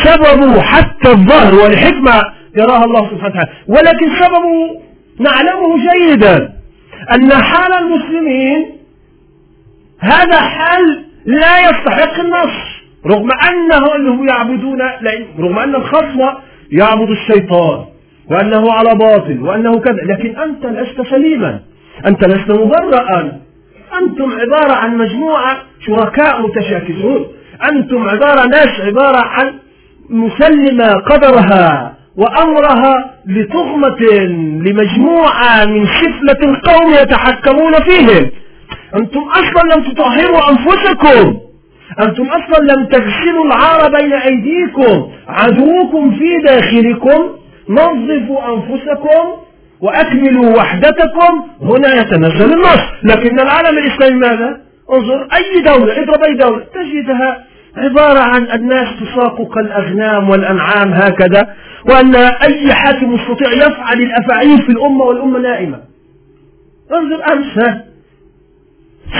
سببه حتى الظهر والحكمة يراها الله سبحانه وتعالى. ولكن سببه نعلمه جيدا. أن حال المسلمين هذا حال لا يستحق النصر رغم أنهم يعبدون رغم أن الخصم يعبد الشيطان وأنه على باطل وأنه كذا لكن أنت لست سليما. أنت لست مبرئا أنتم عبارة عن مجموعة شركاء متشاكسون. أنتم عبارة ناس عبارة عن مسلمة قدرها. وأمرها لتغمة لمجموعة من سفلة القوم يتحكمون فيهم. أنتم أصلا لم تطهروا أنفسكم. أنتم أصلا لم تغسلوا العار بين أيديكم. عدوكم في داخلكم. نظفوا أنفسكم وأكملوا وحدتكم. هنا يتنزل النص. لكن العالم الإسلامي ماذا؟ انظر أي دولة اضرب أي دولة تجدها عبارة عن الناس تساق كالأغنام والأنعام هكذا وأن أي حاكم يستطيع يفعل الأفاعيل في الأمة والأمة نائمة. انظر أمس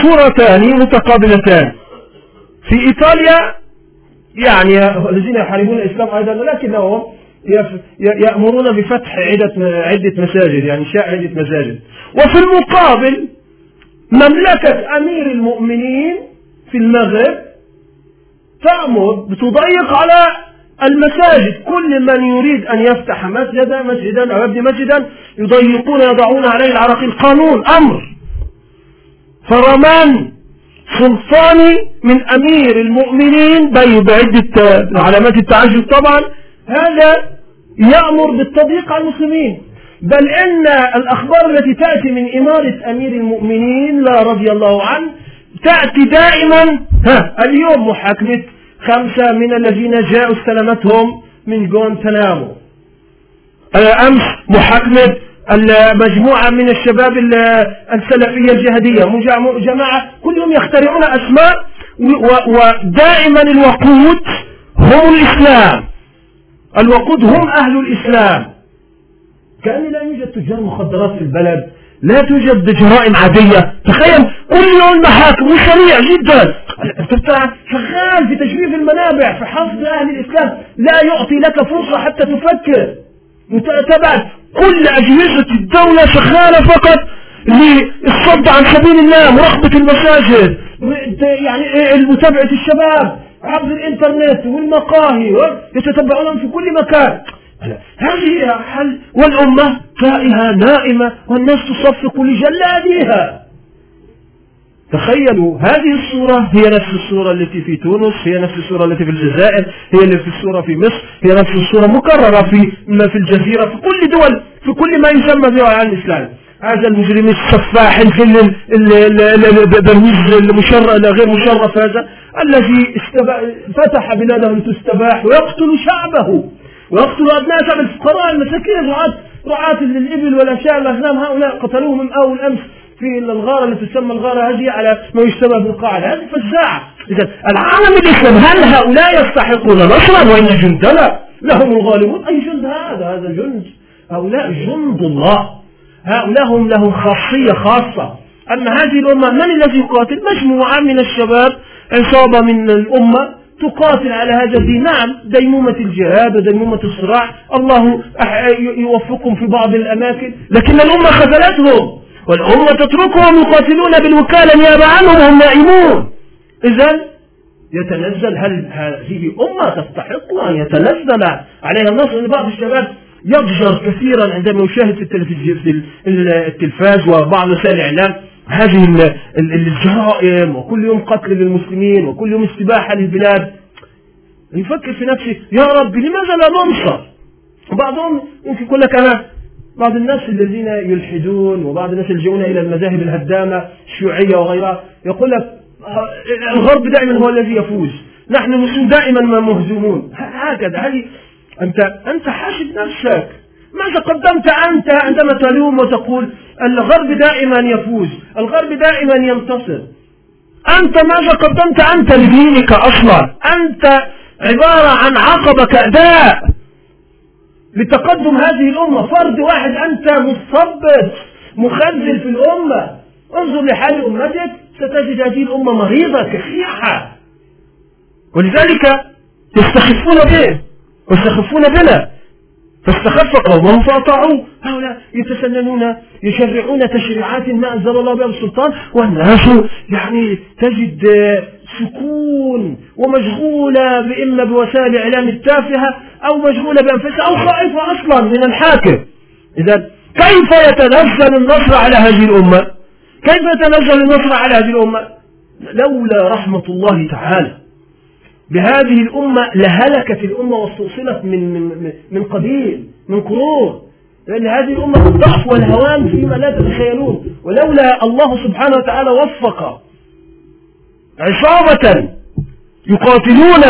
صورتان متقابلتان. في إيطاليا يعني الذين يحاربون الإسلام أيضا ولكنهم يأمرون بفتح عدة عدة مساجد يعني شاء عدة مساجد. وفي المقابل مملكة أمير المؤمنين في المغرب تأمر بتضيق على المساجد. كل من يريد أن يفتح مسجدا مسجدا أو يبني مسجدا يضيقون يضعون عليه العراقيل قانون أمر. فرمان سلطاني من أمير المؤمنين بعدة علامات التعجب طبعا. هذا يأمر بالتضييق على المسلمين. بل إن الأخبار التي تأتي من إمارة أمير المؤمنين لا رضي الله عنه تأتي دائما ها اليوم محاكمة خمسة من الذين جاءوا استلمتهم من جونتنامو أمس محاكمة المجموعة من الشباب السلفية الجهادية. جماعة كل يوم يخترعون أسماء ودائما الوقود هم الإسلام. الوقود هم أهل الإسلام. كأن لا يوجد تجار مخدرات في البلد. لا توجد جرائم عادية. تخيل كل يوم محاكم وسريع جدا شغال في تجريف المنابع في حفظ أهل الإسلام. لا يعطي لك فرصة حتى تفكر تبع كل أجهزة الدولة شغالة فقط للصد عن سبيل الله مراقبة المساجد يعني متابعة الشباب عبر الإنترنت والمقاهي يتتبعونهم في كل مكان. هذه حل والأمة تائهة نائمة والناس تصفق لجلادها تخيلوا هذه الصورة هي نفس الصورة التي في تونس هي نفس الصورة التي في الجزائر هي نفس الصورة في مصر هي نفس الصورة مكررة في في الجزيرة في كل دول في كل ما يسمى بالعالم الإسلامي. هذا المجرم السفاح الفل برميز المشرف غير مشرف هذا الذي فتح بلاده لتستباح ويقتل شعبه. ويقتل أبناء شعب الفقراء المساكين رعاة رعاة الإبل والأشياء الأغنام هؤلاء قتلوهم أول أمس في الغارة التي تسمى الغارة هذه على ما يشتبه بالقاعدة. هذه فزاعة. إذا العالم الإسلام هل هؤلاء يستحقون نصرا وإن جندنا لهم الغالبون؟ أي جند هذا؟ هذا جند. هؤلاء جند الله. هؤلاء هم لهم خاصية خاصة. أما هذه الأمة من الذي يقاتل؟ مجموعة من الشباب عصابة من الأمة. تقاتل على هذا الدين نعم ديمومة الجهاد وديمومة الصراع. الله يوفقهم في بعض الأماكن. لكن الأمة خذلتهم. والأمة تتركهم يقاتلون بالوكالة. نيابة عنهم وهم نائمون. إذا يتنزل. هل هذه أمة تستحق أن يتنزل عليها النصر لبعض الشباب يضجر كثيرا عندما يشاهد في التلفاز وبعض وسائل الإعلام. هذه الجرائم وكل يوم قتل للمسلمين وكل يوم استباحة للبلاد. يفكر في نفسه يا رب لماذا لا ننصر؟ وبعضهم يمكن يقول لك أنا بعض الناس الذين يلحدون وبعض الناس يلجؤون إلى المذاهب الهدامة الشيوعية وغيرها يقول لك الغرب دائما هو الذي يفوز. نحن دائما ما مهزومون. هكذا. هذه أنت أنت حاسب نفسك. ماذا قدمت أنت عندما تلوم وتقول الغرب دائما يفوز الغرب دائما ينتصر؟ أنت ماذا قدمت أنت لدينك أصلا؟ أنت عبارة عن عقبة كأداء لتقدم هذه الأمة فرد واحد أنت مثبت مخزن في الأمة. انظر لحال أمتك ستجد هذه الأمة مريضة كسيحة ولذلك يستخفون به ويستخفون بنا. فاستخف قومه فأطاعوه. هؤلاء يتسننون يشرعون تشريعات ما أنزل الله بها السلطان والناس يعني تجد سكون ومشغولة إما بوسائل الإعلام التافهة أو مشغولة بأنفسها أو خائفة أصلا من الحاكم. إذا كيف يتنزل النصر على هذه الأمة؟ كيف يتنزل النصر على هذه الأمة؟ لولا رحمة الله تعالى. بهذه الأمة لهلكت الأمة واستوصلت من من من قديم من قرون. لأن هذه الأمة الضعف والهوان فيما لا تتخيلون. ولولا الله سبحانه وتعالى وفق عصابة يقاتلون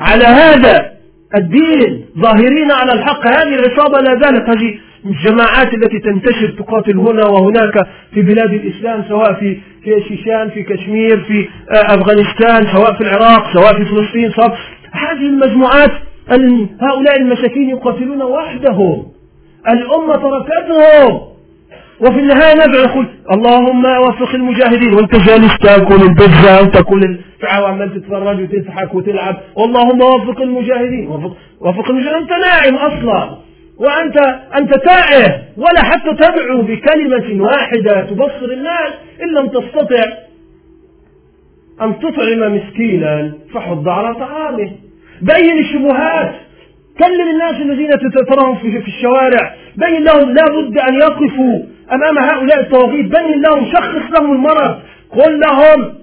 على هذا الدين ظاهرين على الحق هذه العصابة لا زالت هذه الجماعات التي تنتشر تقاتل هنا وهناك في بلاد الإسلام سواء في في شيشان في كشمير في آه، أفغانستان سواء في العراق سواء في فلسطين سواء هذه المجموعات هؤلاء المساكين يقاتلون وحدهم. الأمة تركتهم. وفي النهاية ندعو يقول اللهم وفق المجاهدين. وانت جالس تاكل البيتزا وتاكل وعمال تتفرج وتضحك وتلعب. اللهم وفق المجاهدين. وفق, وفق المجاهدين. انت ناعم أصلا. وأنت أنت تائه ولا حتى تدعو بكلمة واحدة تبصر الناس إن لم تستطع أن تطعم مسكينا فحض على طعامه. بين الشبهات. كلم الناس الذين تراهم في الشوارع. بين لهم لا بد أن يقفوا أمام هؤلاء الطواغيت. بين لهم شخص لهم المرض. قل لهم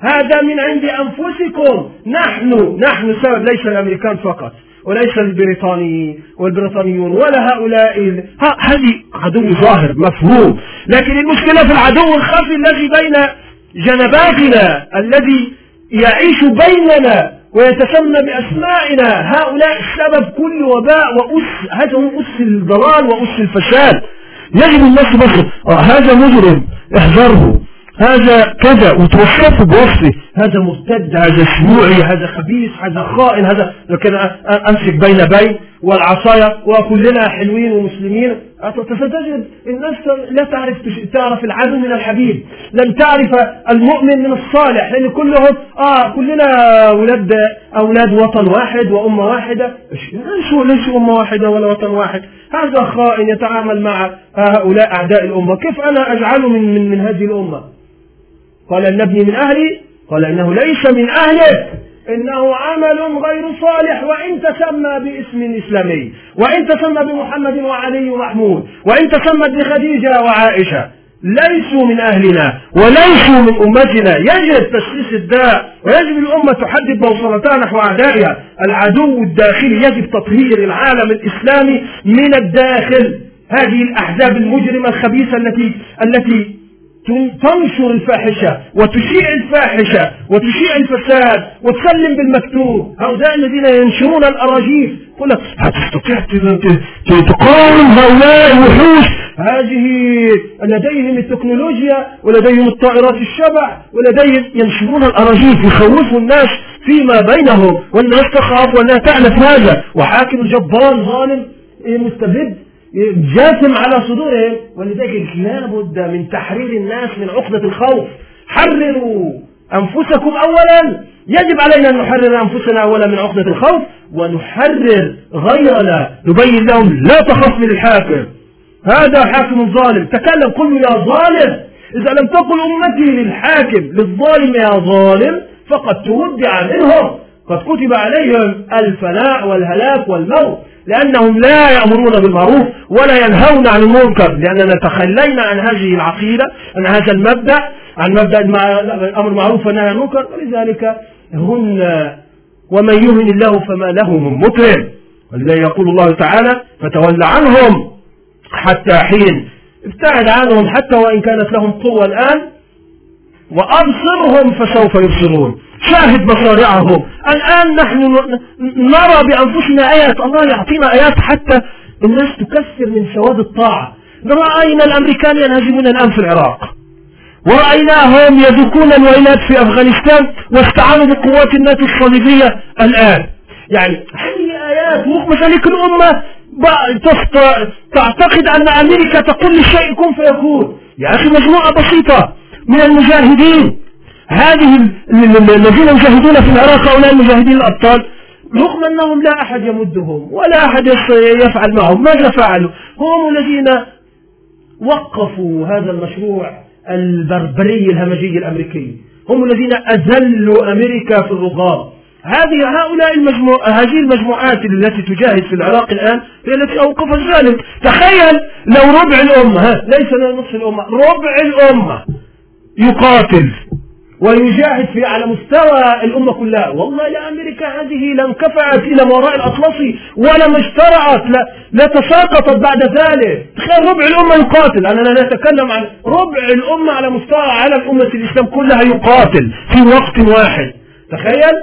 هذا من عند أنفسكم. نحن نحن سبب ليس الأمريكان فقط. وليس البريطاني والبريطانيون ولا هؤلاء هذه عدو ظاهر مفهوم. لكن المشكلة في العدو الخفي الذي بين جنباتنا الذي يعيش بيننا ويتسمى بأسمائنا هؤلاء سبب كل وباء وأس هذا هو أس الضلال وأس الفساد. يجب الناس بصر آه، هذا مجرم احذره. هذا كذا وتوصفه بوصفه هذا مرتد هذا شيوعي هذا خبيث هذا خائن هذا لكن أمسك بين بين والعصاية وكلنا حلوين ومسلمين ستجد الناس لا تعرف تعرف العدو من الحبيب لن تعرف المؤمن من الصالح لأن كلهم آه كلنا أولاد أولاد وطن واحد وأمة واحدة. ليسوا ليسوا أمة واحدة ولا وطن واحد. هذا خائن يتعامل مع هؤلاء أعداء الأمة. كيف أنا اجعله من من, من هذه الأمة؟ قال النبي من أهلي قال إنه ليس من أهلك. إنه عمل غير صالح وإن تسمى باسم إسلامي وإن تسمى بمحمد وعلي ومحمود وإن تسمى بخديجة وعائشة ليسوا من أهلنا وليسوا من أمتنا. يجب تشخيص الداء ويجب الأمة تحدد بوصلتها نحو أعدائها. العدو الداخلي يجب تطهير العالم الإسلامي من الداخل. هذه الأحزاب المجرمة الخبيثة التي التي تنشر الفاحشة وتشيع الفاحشة وتشيع الفساد وتسلم بالمكتوب. هؤلاء الذين ينشرون الأراجيف يقول لك هتستطيع تقاوم هؤلاء الوحوش. هذه لديهم التكنولوجيا ولديهم الطائرات الشبح ولديهم ينشرون الأراجيف يخوفوا الناس فيما بينهم والناس تخاف ولا تعرف هذا وحاكم جبار ظالم مستبد جاثم على صدورهم ولذلك لا بد من تحرير الناس من عقدة الخوف. حرروا أنفسكم أولا. يجب علينا أن نحرر أنفسنا أولا من عقدة الخوف ونحرر غيرنا. نبين لهم لا تخف من الحاكم. هذا حاكم ظالم. تكلم قل يا ظالم. إذا لم تقل أمتي للحاكم للظالم يا ظالم فقد تودع منهم. قد كتب عليهم الفناء والهلاك والموت لأنهم لا يأمرون بالمعروف ولا ينهون عن المنكر لأننا تخلينا عن هذه العقيدة عن هذا المبدأ عن مبدأ الأمر بالمعروف والنهي عن المنكر ولذلك هن ومن يهن الله فما له من مكرم. ولذلك يقول الله تعالى فتول عنهم حتى حين. ابتعد عنهم حتى وإن كانت لهم قوة الآن وأبصرهم فسوف يبصرون. شاهد مصارعهم. الآن نحن نرى بأنفسنا آيات. الله يعطينا آيات حتى الناس تكثر من سواد الطاعة. رأينا الأمريكان ينهزمون الآن في العراق. ورأيناهم يذوقون الويلات في أفغانستان واستعانوا بقوات الناتو الصليبية الآن. يعني هذه آيات رغم ذلك الأمة تعتقد أن أمريكا تقول للشيء كن فيكون. يا أخي مجموعة بسيطة. من المجاهدين. هذه الذين يجاهدون في العراق هؤلاء المجاهدين الأبطال رغم أنهم لا أحد يمدهم ولا أحد يفعل معهم. ماذا فعلوا؟ هم الذين وقفوا هذا المشروع البربري الهمجي الأمريكي. هم الذين أذلوا أمريكا في الرغاب هذه هؤلاء المجموع هذه المجموعات التي تجاهد في العراق الآن هي التي أوقفت ذلك. تخيل لو ربع الأمة ليس نصف الأمة ربع الأمة يقاتل. ويجاهد في على مستوى الأمة كلها. والله لا أمريكا هذه لم كفعت إلى وراء الأطلسي ولا ما اشترعت لا, لا تساقطت بعد ذلك. تخيل ربع الأمة يقاتل. أنا لا أتكلم عن ربع الأمة على مستوى على الأمة الإسلام كلها يقاتل في وقت واحد. تخيل؟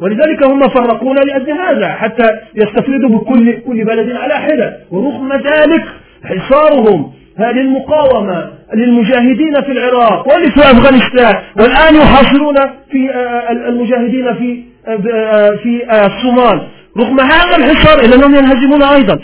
ولذلك هم فرقونا لأجل هذا حتى يستفيدوا بكل كل بلد على حدة. ورغم ذلك حصارهم هذه المقاومة للمجاهدين في العراق وفي أفغانستان والآن يحاصرون في آه، آه، المجاهدين في آه، في الصومال. رغم هذا الحصار إلا أنهم ينهزمون أيضا.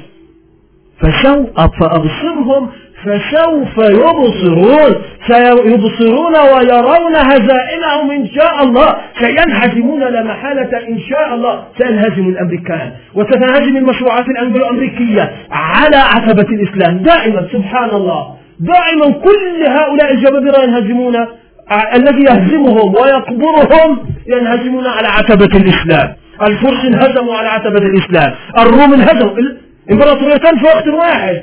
فسوف فأبصرهم فسوف يبصرون سيبصرون ويرون هزائمهم إن شاء الله سينهزمون لا محالة إن شاء الله سينهزم الأمريكان وستنهزم المشروعات الأمريكية على عتبة الإسلام. دائما سبحان الله دائما كل هؤلاء الجبابرة ينهزمون الذي يهزمهم ويقبرهم ينهزمون على عتبة الإسلام. الفرس انهزموا على عتبة الإسلام. الروم انهزموا. امبراطوريتان في وقت واحد.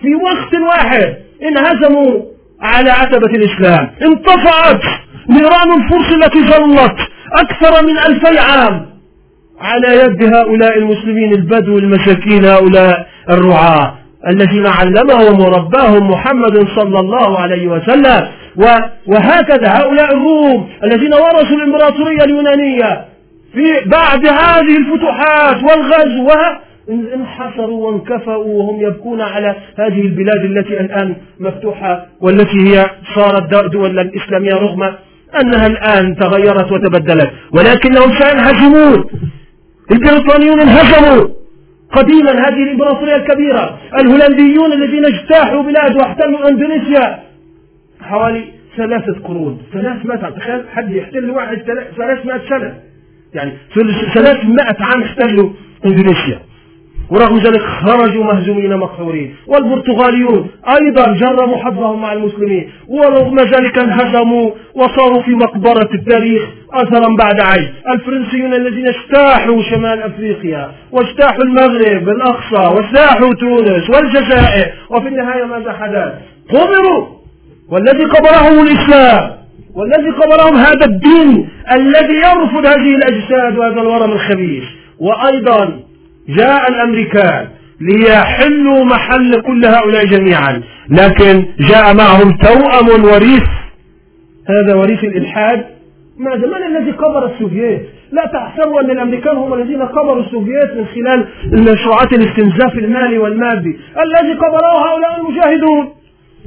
في وقت واحد انهزموا على عتبة الإسلام. انطفأت نيران الفرس التي ظلت أكثر من ألفي عام على يد هؤلاء المسلمين البدو المساكين هؤلاء الرعاة الذين علمهم ورباهم محمد صلى الله عليه وسلم. وهكذا هؤلاء الروم الذين ورثوا الإمبراطورية اليونانية في بعد هذه الفتوحات والغزو. انحصروا وانكفأوا وهم يبكون على هذه البلاد التي الآن مفتوحة والتي هي صارت دولا إسلامية رغم أنها الآن تغيرت وتبدلت. ولكنهم سينهزمون. البريطانيون انهزموا. قديما هذه الإمبراطورية الكبيرة الهولنديون الذين اجتاحوا بلاد واحتلوا أندونيسيا. حوالي ثلاثة قرون. ثلاثمائة تخيل حد يحتل واحد ثلاثمائة سنة. يعني ثلاثمائة عام احتلوا أندونيسيا. ورغم ذلك خرجوا مهزومين مقهورين. والبرتغاليون أيضا جرموا حظهم مع المسلمين. ورغم ذلك انهزموا وصاروا في مقبرة التاريخ أثرا بعد عين الفرنسيون الذين اجتاحوا شمال أفريقيا واجتاحوا المغرب الأقصى واجتاحوا تونس والجزائر وفي النهاية ماذا حدث؟ قبروا والذي قبرهم الإسلام. والذي قبرهم هذا الدين الذي يرفض هذه الأجساد وهذا الورم الخبيث. وأيضا جاء الأمريكان ليحلوا محل كل هؤلاء جميعا. لكن جاء معهم توأم وريث. هذا وريث الإلحاد. ماذا من الذي قبر السوفييت. لا تحسبوا أن الأمريكان هم الذين قبروا السوفييت من خلال مشروعات الاستنزاف المالي والمادي. الذي قبره هؤلاء المجاهدون.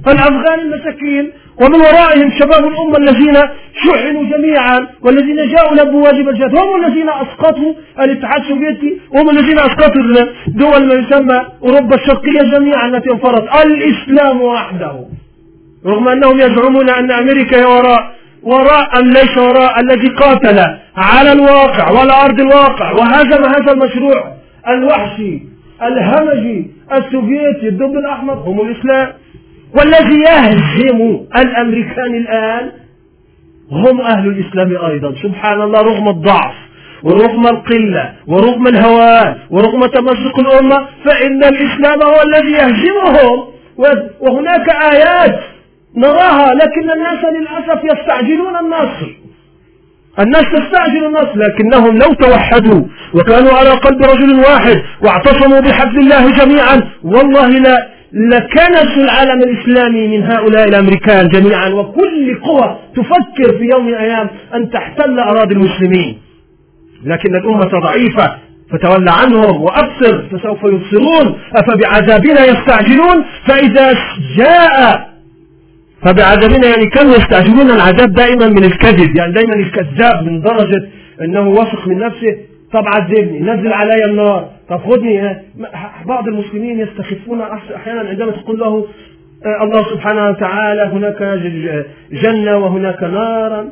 الأفغان المساكين. ومن ورائهم شباب الأمة الذين شحنوا جميعا والذين جاءوا واجب الجهاد هم الذين أسقطوا الاتحاد السوفيتي هم الذين أسقطوا دول ما يسمى أوروبا الشرقية جميعا التي انفرط. الإسلام وحده. رغم أنهم يزعمون أن أمريكا هي وراء وراء ليس وراء الذي قاتل على الواقع وعلى أرض الواقع وهزم هذا المشروع الوحشي الهمجي السوفيتي الدب الأحمر. هم الإسلام. والذي يهزم الأمريكان الآن هم أهل الإسلام أيضا. سبحان الله رغم الضعف ورغم القلة ورغم الهوان ورغم تمزق الأمة فإن الإسلام هو الذي يهزمهم. وهناك آيات نراها لكن الناس للأسف يستعجلون النصر. الناس تستعجل النصر لكنهم لو توحدوا وكانوا على قلب رجل واحد واعتصموا بحبل الله جميعا والله لا لكنسوا العالم الإسلامي من هؤلاء الأمريكان جميعا وكل قوة تفكر في يوم من الأيام أن تحتل أراضي المسلمين. لكن الأمة ضعيفة فتولى عنهم وأبصر فسوف يبصرون أفبعذابنا يستعجلون؟ فإذا جاء فبعذابنا يعني كانوا يستعجلون؟ العذاب دائما من الكذب يعني دائما الكذاب من درجة أنه واثق من نفسه طب عذبني نزل علي النار. طب خدني بعض المسلمين يستخفون أحيانا عندما تقول له آه، الله سبحانه وتعالى هناك جنة وهناك نارا.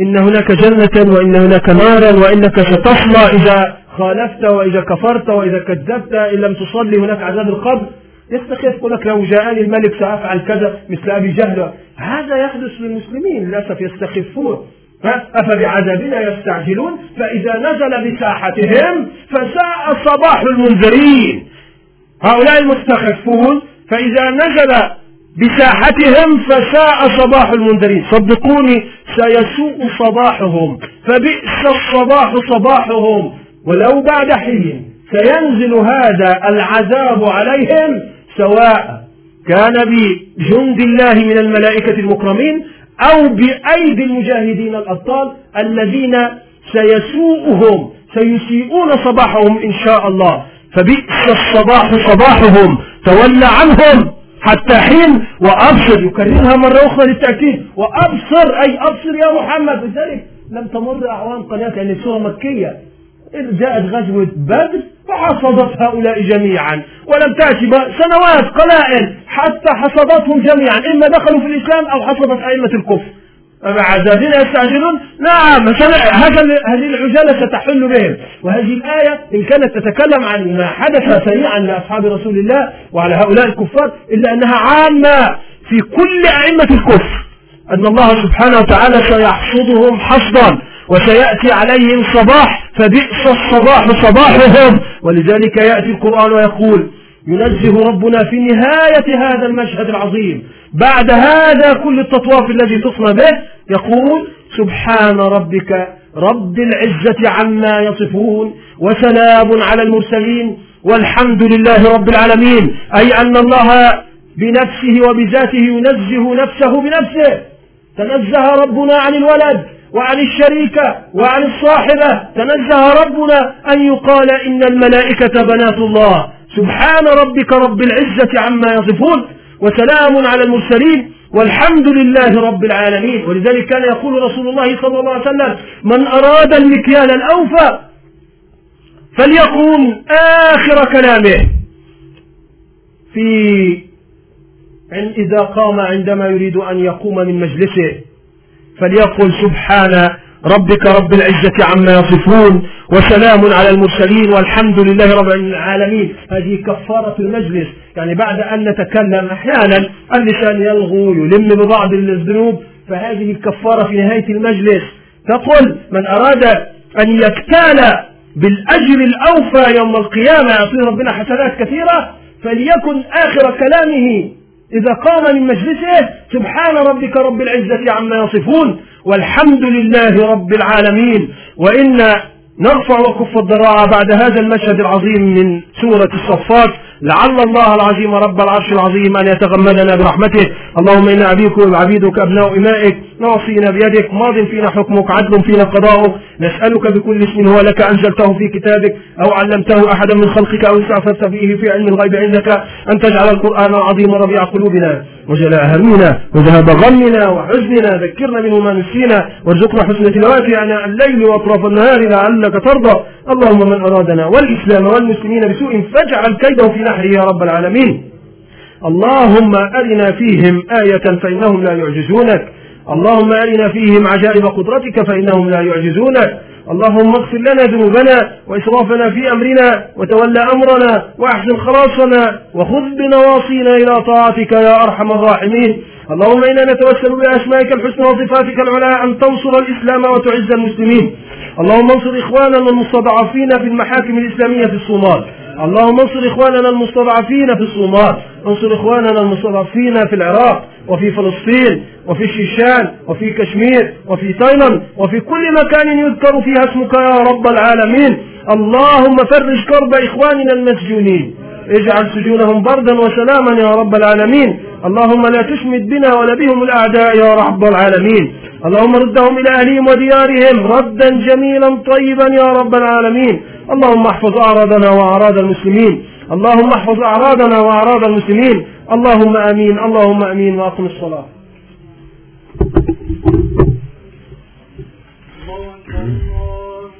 إن هناك جنة وإن هناك نارا وإنك ستصلى إذا خالفت وإذا كفرت وإذا كذبت إن لم تصلي هناك عذاب القبر. يستخف يقول لك لو جاءني الملك سأفعل كذا مثل أبي جهل. هذا يحدث للمسلمين للأسف يستخفون. أفبعذابنا يستعجلون؟ فإذا نزل بساحتهم فساء صباح المنذرين. هؤلاء المستخفون فإذا نزل بساحتهم فساء صباح المنذرين. صدقوني سيسوء صباحهم. فبئس الصباح صباحهم. ولو بعد حين سينزل هذا العذاب عليهم سواء كان بجند الله من الملائكة المكرمين أو بأيدي المجاهدين الأبطال الذين سيسوءهم سيسيئون صباحهم إن شاء الله. فبئس الصباح صباحهم. تولى عنهم حتى حين وأبصر. يكررها مرة أخرى للتأكيد. وأبصر أي أبصر يا محمد. لذلك لم تمر أعوام قليلة يعني سورة مكية. جاءت غزوة بدر فحصدت هؤلاء جميعا. ولم تأتي سنوات قلائل. حتى حصدتهم جميعا. إما دخلوا في الإسلام أو حصدت أئمة الكفر. عزازين يستعجلون نعم هذه العجالة ستحل بهم. وهذه الآية إن كانت تتكلم عن ما حدث سريعا لأصحاب رسول الله وعلى هؤلاء الكفار إلا أنها عامة في كل أئمة الكفر. أن الله سبحانه وتعالى سيحصدهم حصدا وسيأتي عليهم صباح فبئس الصباح صباحهم. ولذلك يأتي القرآن ويقول ينزه ربنا في نهاية هذا المشهد العظيم. بعد هذا كل التطواف الذي تصنع به يقول سبحان ربك رب العزة عما يصفون وسلام على المرسلين والحمد لله رب العالمين. أي أن الله بنفسه وبذاته ينزه نفسه بنفسه. تنزه ربنا عن الولد وعن الشريكة وعن الصاحبة. تنزه ربنا أن يقال إن الملائكة بنات الله. سبحان ربك رب العزة عما يصفون وسلام على المرسلين والحمد لله رب العالمين. ولذلك كان يقول رسول الله صلى الله عليه وسلم من أراد المكيال الأوفى فليقوم آخر كلامه. في إذا قام عندما يريد أن يقوم من مجلسه فليقل سبحان ربك رب العزة عما يصفون وسلام على المرسلين والحمد لله رب العالمين. هذه كفارة المجلس. يعني بعد أن نتكلم أحيانا اللسان يلغو يلم ببعض الذنوب فهذه الكفارة في نهاية المجلس. تقول من أراد أن يكتال بالأجر الأوفى يوم القيامة يعطيه ربنا حسنات كثيرة فليكن آخر كلامه إذا قام من مجلسه سبحان ربك رب العزة عما يصفون. والحمد لله رب العالمين. وإنا نرفع وكف الضراعة بعد هذا المشهد العظيم من سورة الصفات لعل الله العظيم رب العرش العظيم أن يتغمدنا برحمته. اللهم إنا عبيدك وعبيدك أبناء إمائك ناصينا بيدك ماض فينا حكمك عدل فينا قضاؤك. نسألك بكل اسم هو لك أنزلته في كتابك أو علمته أحدا من خلقك أو استعفرت به في علم الغيب عندك. أن تجعل القرآن العظيم ربيع قلوبنا وجلاء همنا وذهاب غمنا وحزننا. ذكرنا منه ما نسينا وارزقنا حسن تلاوته عناء الليل وأطراف النهار لعلك ترضى. اللهم من أرادنا والإسلام والمسلمين بسوء فاجعل كيده في نحره يا رب العالمين. اللهم أرنا فيهم آية فإنهم لا يعجزونك. اللهم أرنا فيهم عجائب قدرتك فإنهم لا يعجزونك اللهم اغفر لنا ذنوبنا وإسرافنا في أمرنا وتولى أمرنا وأحسن خلاصنا وخذ بنواصينا إلى طاعتك يا أرحم الراحمين. اللهم إنا نتوسل بأسمائك الحسنى وصفاتك العلى أن تنصر الإسلام وتعز المسلمين. اللهم انصر إخواننا المستضعفين في المحاكم الإسلامية في الصومال. اللهم انصر إخواننا المستضعفين في الصومال انصر إخواننا المستضعفين في العراق وفي فلسطين وفي الشيشان وفي كشمير وفي تايلاند وفي كل مكان يذكر فيها اسمك يا رب العالمين. اللهم فرج كرب إخواننا المسجونين. اجعل سجونهم بردا وسلاما يا رب العالمين. اللهم لا تشمت بنا ولا بهم الأعداء يا رب العالمين. اللهم ردهم إلى أهلهم وديارهم ردا جميلا طيبا يا رب العالمين. اللهم احفظ أعراضنا وأعراض المسلمين. اللهم احفظ أعراضنا وأعراض المسلمين. اللهم أمين. اللهم أمين. وأقم الصلاة.